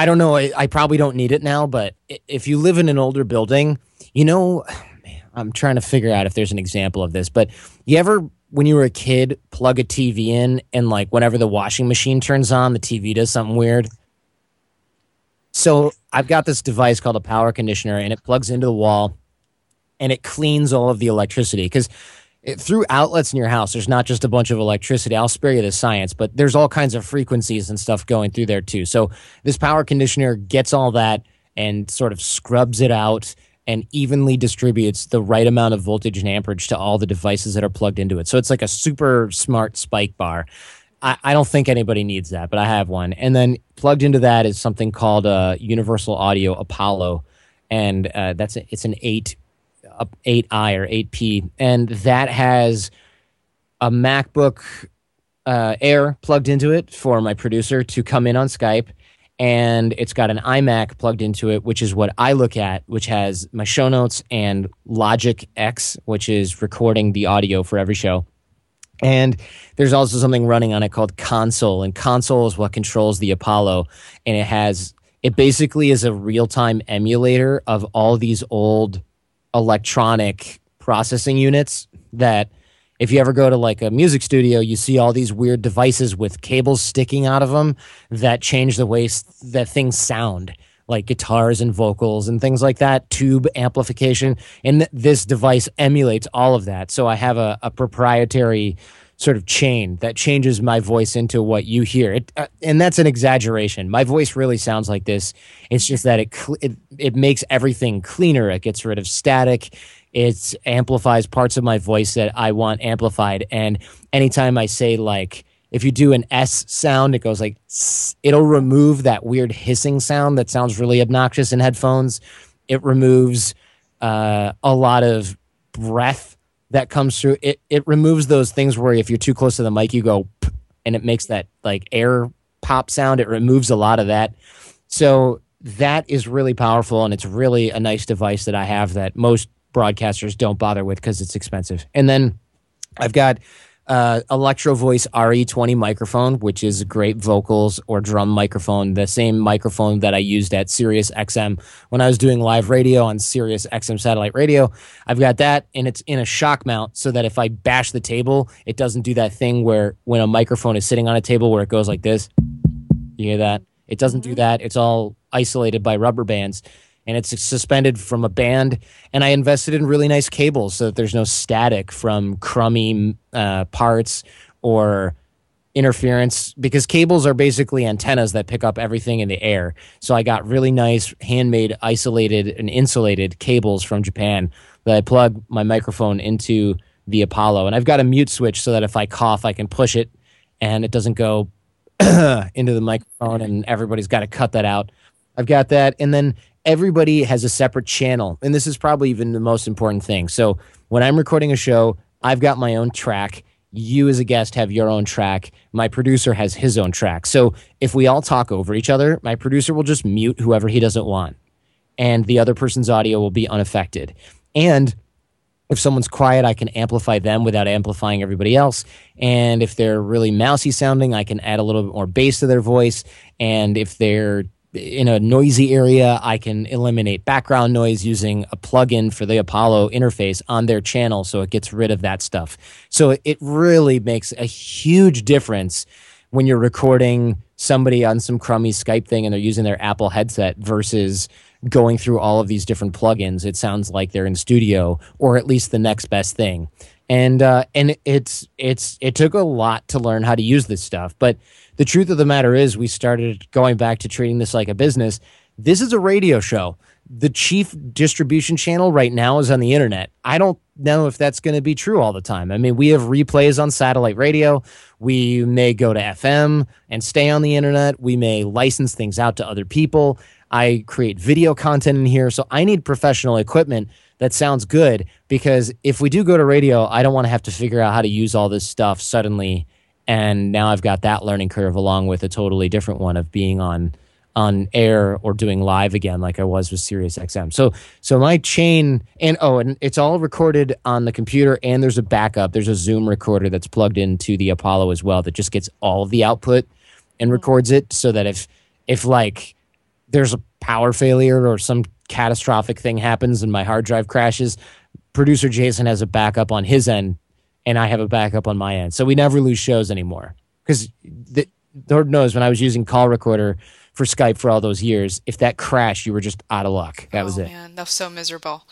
I don't know. I, I probably don't need it now, but if you live in an older building, you know, man, I'm trying to figure out if there's an example of this. But you ever when you were a kid plug a TV in and like whenever the washing machine turns on, the TV does something weird? So I've got this device called a power conditioner, and it plugs into the wall, and it cleans all of the electricity because through outlets in your house, there's not just a bunch of electricity. I'll spare you the science, but there's all kinds of frequencies and stuff going through there too. So this power conditioner gets all that and sort of scrubs it out and evenly distributes the right amount of voltage and amperage to all the devices that are plugged into it. So it's like a super smart spike bar. I, I don't think anybody needs that, but I have one. And then plugged into that is something called a Universal Audio Apollo, and uh, that's a, it's an eight eight I or eight P, and that has a MacBook uh, Air plugged into it for my producer to come in on Skype. And it's got an iMac plugged into it, which is what I look at, which has my show notes and Logic X, which is recording the audio for every show. And there's also something running on it called Console, and Console is what controls the Apollo, and it has it basically is a real time emulator of all these old electronic processing units that if you ever go to like a music studio, you see all these weird devices with cables sticking out of them that change the way that things sound, like guitars and vocals and things like that, tube amplification. And th- this device emulates all of that. So I have a, a proprietary sort of chain that changes my voice into what you hear. It, uh, and that's an exaggeration. My voice really sounds like this. It's just that it, cl- it it makes everything cleaner. It gets rid of static. It amplifies parts of my voice that I want amplified. And anytime I say like if you do an S sound, it goes like it'll remove that weird hissing sound that sounds really obnoxious in headphones. It removes uh, a lot of breath that comes through. It it removes those things where if you're too close to the mic, you go and it makes that like air pop sound. It removes a lot of that. So that is really powerful and it's really a nice device that I have that most broadcasters don't bother with because it's expensive. And then I've got uh, Electro Voice RE20 microphone, which is a great vocals or drum microphone. The same microphone that I used at Sirius XM when I was doing live radio on Sirius XM satellite radio. I've got that, and it's in a shock mount so that if I bash the table, it doesn't do that thing where when a microphone is sitting on a table where it goes like this. You hear that? It doesn't do mm-hmm. that. It's all isolated by rubber bands and it's suspended from a band. And I invested in really nice cables so that there's no static from crummy uh, parts or interference because cables are basically antennas that pick up everything in the air. So I got really nice handmade, isolated, and insulated cables from Japan that I plug my microphone into the Apollo. And I've got a mute switch so that if I cough, I can push it and it doesn't go into the microphone and everybody's got to cut that out. I've got that. And then everybody has a separate channel. And this is probably even the most important thing. So when I'm recording a show, I've got my own track. You, as a guest, have your own track. My producer has his own track. So if we all talk over each other, my producer will just mute whoever he doesn't want, and the other person's audio will be unaffected. And if someone's quiet, I can amplify them without amplifying everybody else. And if they're really mousy sounding, I can add a little bit more bass to their voice. And if they're in a noisy area, I can eliminate background noise using a plugin for the Apollo interface on their channel so it gets rid of that stuff. So it really makes a huge difference when you're recording somebody on some crummy Skype thing and they're using their Apple headset versus going through all of these different plugins. It sounds like they're in studio or at least the next best thing. And uh, and it's it's it took a lot to learn how to use this stuff, but the truth of the matter is, we started going back to treating this like a business. This is a radio show. The chief distribution channel right now is on the internet. I don't know if that's going to be true all the time. I mean, we have replays on satellite radio. We may go to FM and stay on the internet. We may license things out to other people. I create video content in here. So I need professional equipment that sounds good because if we do go to radio, I don't want to have to figure out how to use all this stuff suddenly and now I've got that learning curve along with a totally different one of being on on air or doing live again like I was with Sirius XM. So so my chain and oh and it's all recorded on the computer and there's a backup. There's a Zoom recorder that's plugged into the Apollo as well that just gets all of the output and mm-hmm. records it so that if if like there's a power failure or some catastrophic thing happens and my hard drive crashes, producer Jason has a backup on his end and I have a backup on my end. So we never lose shows anymore. Because the Lord knows when I was using call recorder for Skype for all those years, if that crashed, you were just out of luck. That oh, was it. Man, that's so miserable.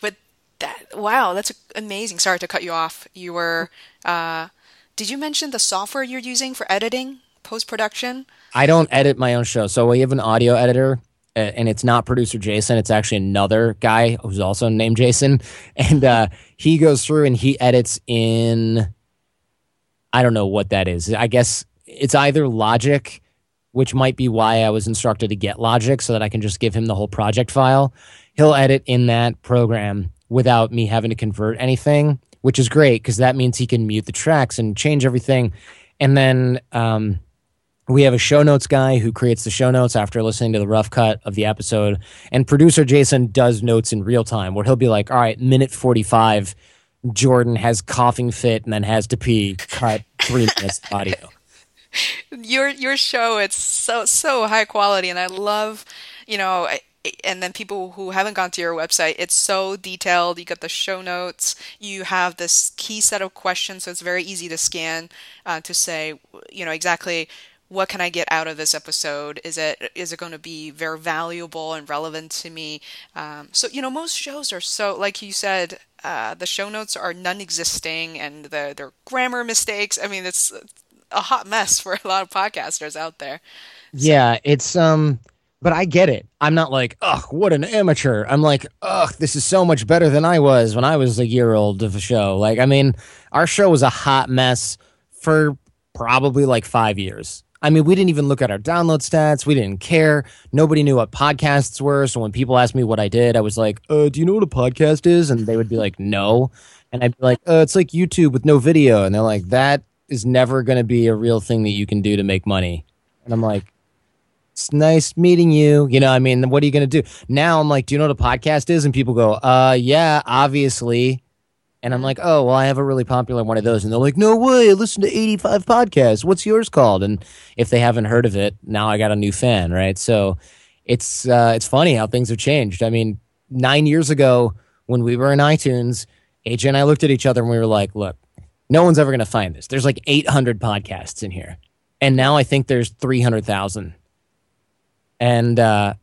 But that wow, that's amazing. Sorry to cut you off. You were. Uh, did you mention the software you're using for editing post production? I don't edit my own show, so we have an audio editor and it's not producer Jason. It's actually another guy who's also named Jason, and uh, he goes through and he edits in. I don't know what that is. I guess it's either Logic, which might be why I was instructed to get Logic so that I can just give him the whole project file. He'll edit in that program without me having to convert anything, which is great because that means he can mute the tracks and change everything. And then um, we have a show notes guy who creates the show notes after listening to the rough cut of the episode. And producer Jason does notes in real time where he'll be like, all right, minute 45, Jordan has coughing fit and then has to pee, cut three minutes audio. Your your show it's so so high quality and I love, you know, and then people who haven't gone to your website, it's so detailed. You got the show notes. You have this key set of questions, so it's very easy to scan uh, to say, you know, exactly what can I get out of this episode? Is it is it going to be very valuable and relevant to me? Um, so you know, most shows are so like you said, uh, the show notes are non-existing and the their grammar mistakes. I mean, it's a hot mess for a lot of podcasters out there. So. Yeah, it's um. But I get it. I'm not like, ugh, what an amateur. I'm like, ugh, this is so much better than I was when I was a year old of a show. Like, I mean, our show was a hot mess for probably like five years I mean, we didn't even look at our download stats. We didn't care. Nobody knew what podcasts were. So when people asked me what I did, I was like, uh, do you know what a podcast is? And they would be like, no. And I'd be like, uh, it's like YouTube with no video. And they're like, that is never going to be a real thing that you can do to make money. And I'm like, it's nice meeting you. You know, I mean, what are you going to do? Now I'm like, do you know what a podcast is? And people go, uh, yeah, obviously. And I'm like, oh, well, I have a really popular one of those. And they're like, no way, I listen to 85 podcasts. What's yours called? And if they haven't heard of it, now I got a new fan, right? So it's uh, it's funny how things have changed. I mean, nine years ago when we were in iTunes, AJ and I looked at each other and we were like, look, no one's ever going to find this. There's like 800 podcasts in here. And now I think there's 300,000. And, uh,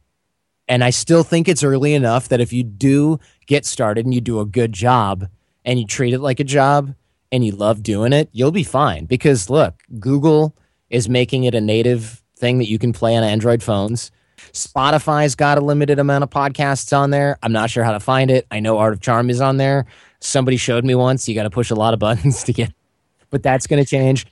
and I still think it's early enough that if you do get started and you do a good job, and you treat it like a job and you love doing it, you'll be fine. Because look, Google is making it a native thing that you can play on Android phones. Spotify's got a limited amount of podcasts on there. I'm not sure how to find it. I know Art of Charm is on there. Somebody showed me once. You got to push a lot of buttons to get, but that's going to change.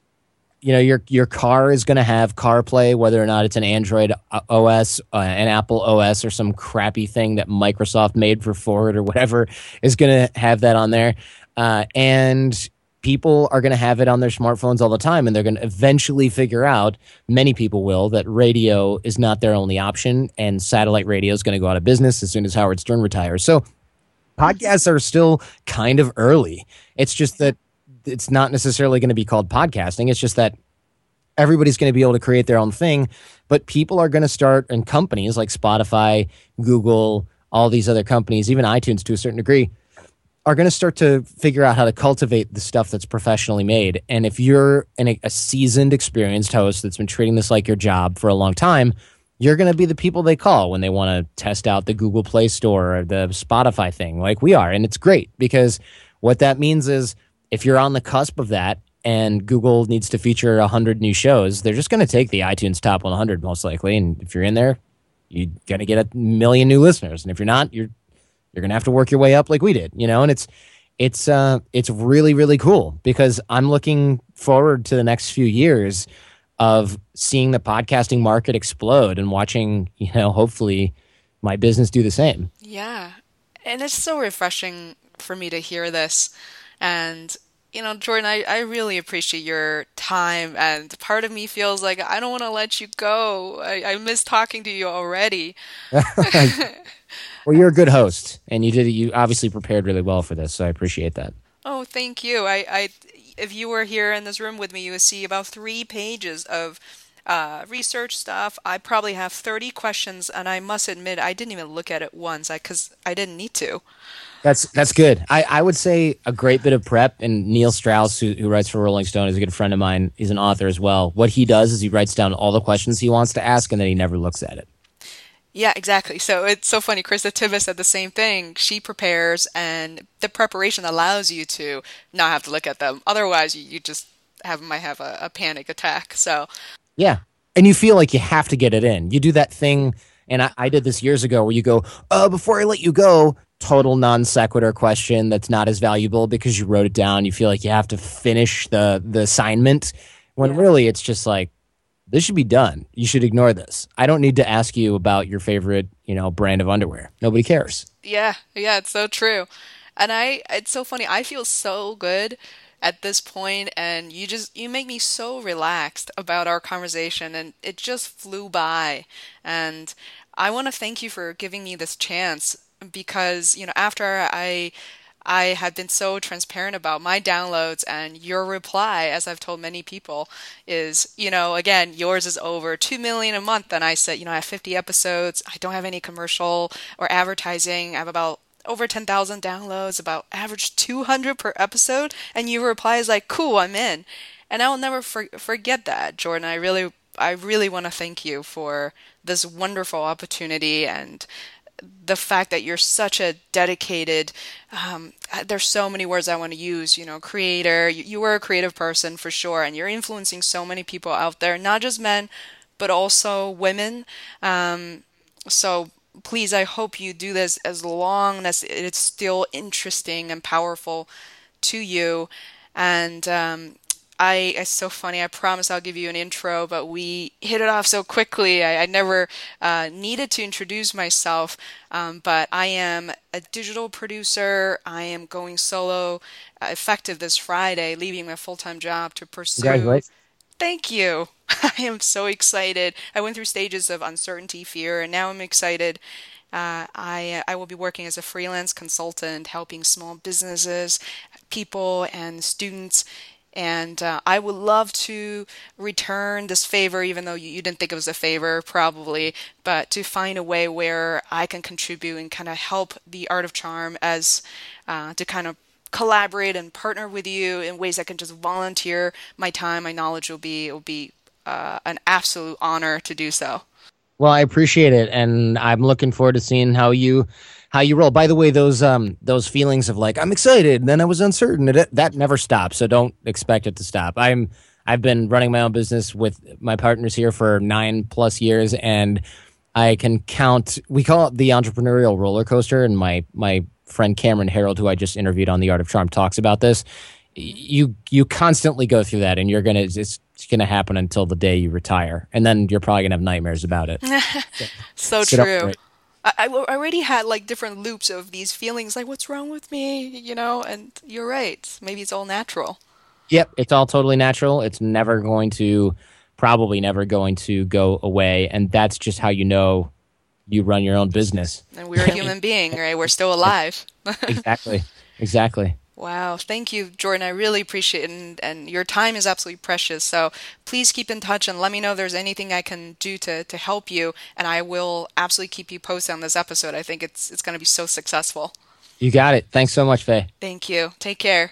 You know, your your car is going to have CarPlay, whether or not it's an Android uh, OS, uh, an Apple OS, or some crappy thing that Microsoft made for Ford or whatever is going to have that on there. Uh, and people are going to have it on their smartphones all the time and they're going to eventually figure out many people will that radio is not their only option and satellite radio is going to go out of business as soon as howard stern retires so podcasts are still kind of early it's just that it's not necessarily going to be called podcasting it's just that everybody's going to be able to create their own thing, but people are going to start, and companies like Spotify, Google, all these other companies, even iTunes to a certain degree, are going to start to figure out how to cultivate the stuff that's professionally made. And if you're an, a seasoned, experienced host that's been treating this like your job for a long time, you're going to be the people they call when they want to test out the Google Play Store or the Spotify thing, like we are. And it's great because what that means is if you're on the cusp of that and Google needs to feature 100 new shows, they're just going to take the iTunes top 100 most likely. And if you're in there, you're going to get a million new listeners. And if you're not, you're you're gonna have to work your way up like we did, you know. And it's it's uh it's really really cool because I'm looking forward to the next few years of seeing the podcasting market explode and watching, you know, hopefully my business do the same. Yeah. And it's so refreshing for me to hear this. And, you know, Jordan, I, I really appreciate your time. And part of me feels like I don't want to let you go. I, I miss talking to you already. Well, you're a good host, and you did. You obviously prepared really well for this, so I appreciate that. Oh, thank you. I, I, if you were here in this room with me, you would see about three pages of uh, research stuff. I probably have 30 questions, and I must admit, I didn't even look at it once because I, I didn't need to. That's that's good. I, I would say a great bit of prep. And Neil Strauss, who, who writes for Rolling Stone, is a good friend of mine. He's an author as well. What he does is he writes down all the questions he wants to ask, and then he never looks at it. Yeah, exactly. So it's so funny. Krista Tippett said the same thing. She prepares, and the preparation allows you to not have to look at them. Otherwise, you, you just have might have a, a panic attack. So yeah, and you feel like you have to get it in. You do that thing, and I, I did this years ago, where you go, "Oh, before I let you go." Total non sequitur question that's not as valuable because you wrote it down. You feel like you have to finish the the assignment when yeah. really it's just like this should be done. You should ignore this. I don't need to ask you about your favorite, you know, brand of underwear. Nobody cares. Yeah, yeah, it's so true. And I it's so funny. I feel so good at this point and you just you make me so relaxed about our conversation and it just flew by. And I want to thank you for giving me this chance because, you know, after I I had been so transparent about my downloads, and your reply, as I've told many people, is, you know, again, yours is over 2 million a month. And I said, you know, I have 50 episodes. I don't have any commercial or advertising. I have about over 10,000 downloads, about average 200 per episode. And your reply is like, cool, I'm in. And I will never for- forget that, Jordan. I really, I really want to thank you for this wonderful opportunity and the fact that you're such a dedicated um, there's so many words i want to use you know creator. You, you are a creative person for sure and you're influencing so many people out there not just men but also women. Um, so please i hope you do this as long as it's still interesting and powerful to you. And um, I it's so funny. I promise I'll give you an intro, but we hit it off so quickly. I, I never uh, needed to introduce myself, um, but I am a digital producer. I am going solo, uh, effective this Friday, leaving my full time job to pursue. Thank you. I am so excited. I went through stages of uncertainty, fear, and now I'm excited. Uh, I I will be working as a freelance consultant, helping small businesses, people, and students and uh, I would love to return this favor, even though you, you, didn't think it was a favor, probably, but to find a way where I can contribute and kind of help the art of charm as uh, to kind of collaborate and partner with you in ways I can just volunteer my time, my knowledge will be, it will be uh, an absolute honor to do so. Well, I appreciate it, and I'm looking forward to seeing how you how you roll. By the way, those um those feelings of like I'm excited, and then I was uncertain. That that never stops. So don't expect it to stop. I'm I've been running my own business with my partners here for nine plus years, and I can count. We call it the entrepreneurial roller coaster, and my my friend Cameron Herold, who I just interviewed on the Art of Charm, talks about this. You you constantly go through that, and you're gonna it's, it's gonna happen until the day you retire, and then you're probably gonna have nightmares about it. so, so true. I, I already had like different loops of these feelings like what's wrong with me? You know and you're right. Maybe it's all natural. Yep it's all totally natural. It's never going to probably never going to go away and that's just how you know you run your own business. And we're a human being right? We're still alive. Exactly. Exactly Wow, thank you, Jordan. I really appreciate it, and, and your time is absolutely precious. So please keep in touch and let me know if there's anything I can do to, to help you, and I will absolutely keep you posted on this episode. I think it's it's going to be so successful. You got it. Thanks so much, Fei. Thank you. Take care.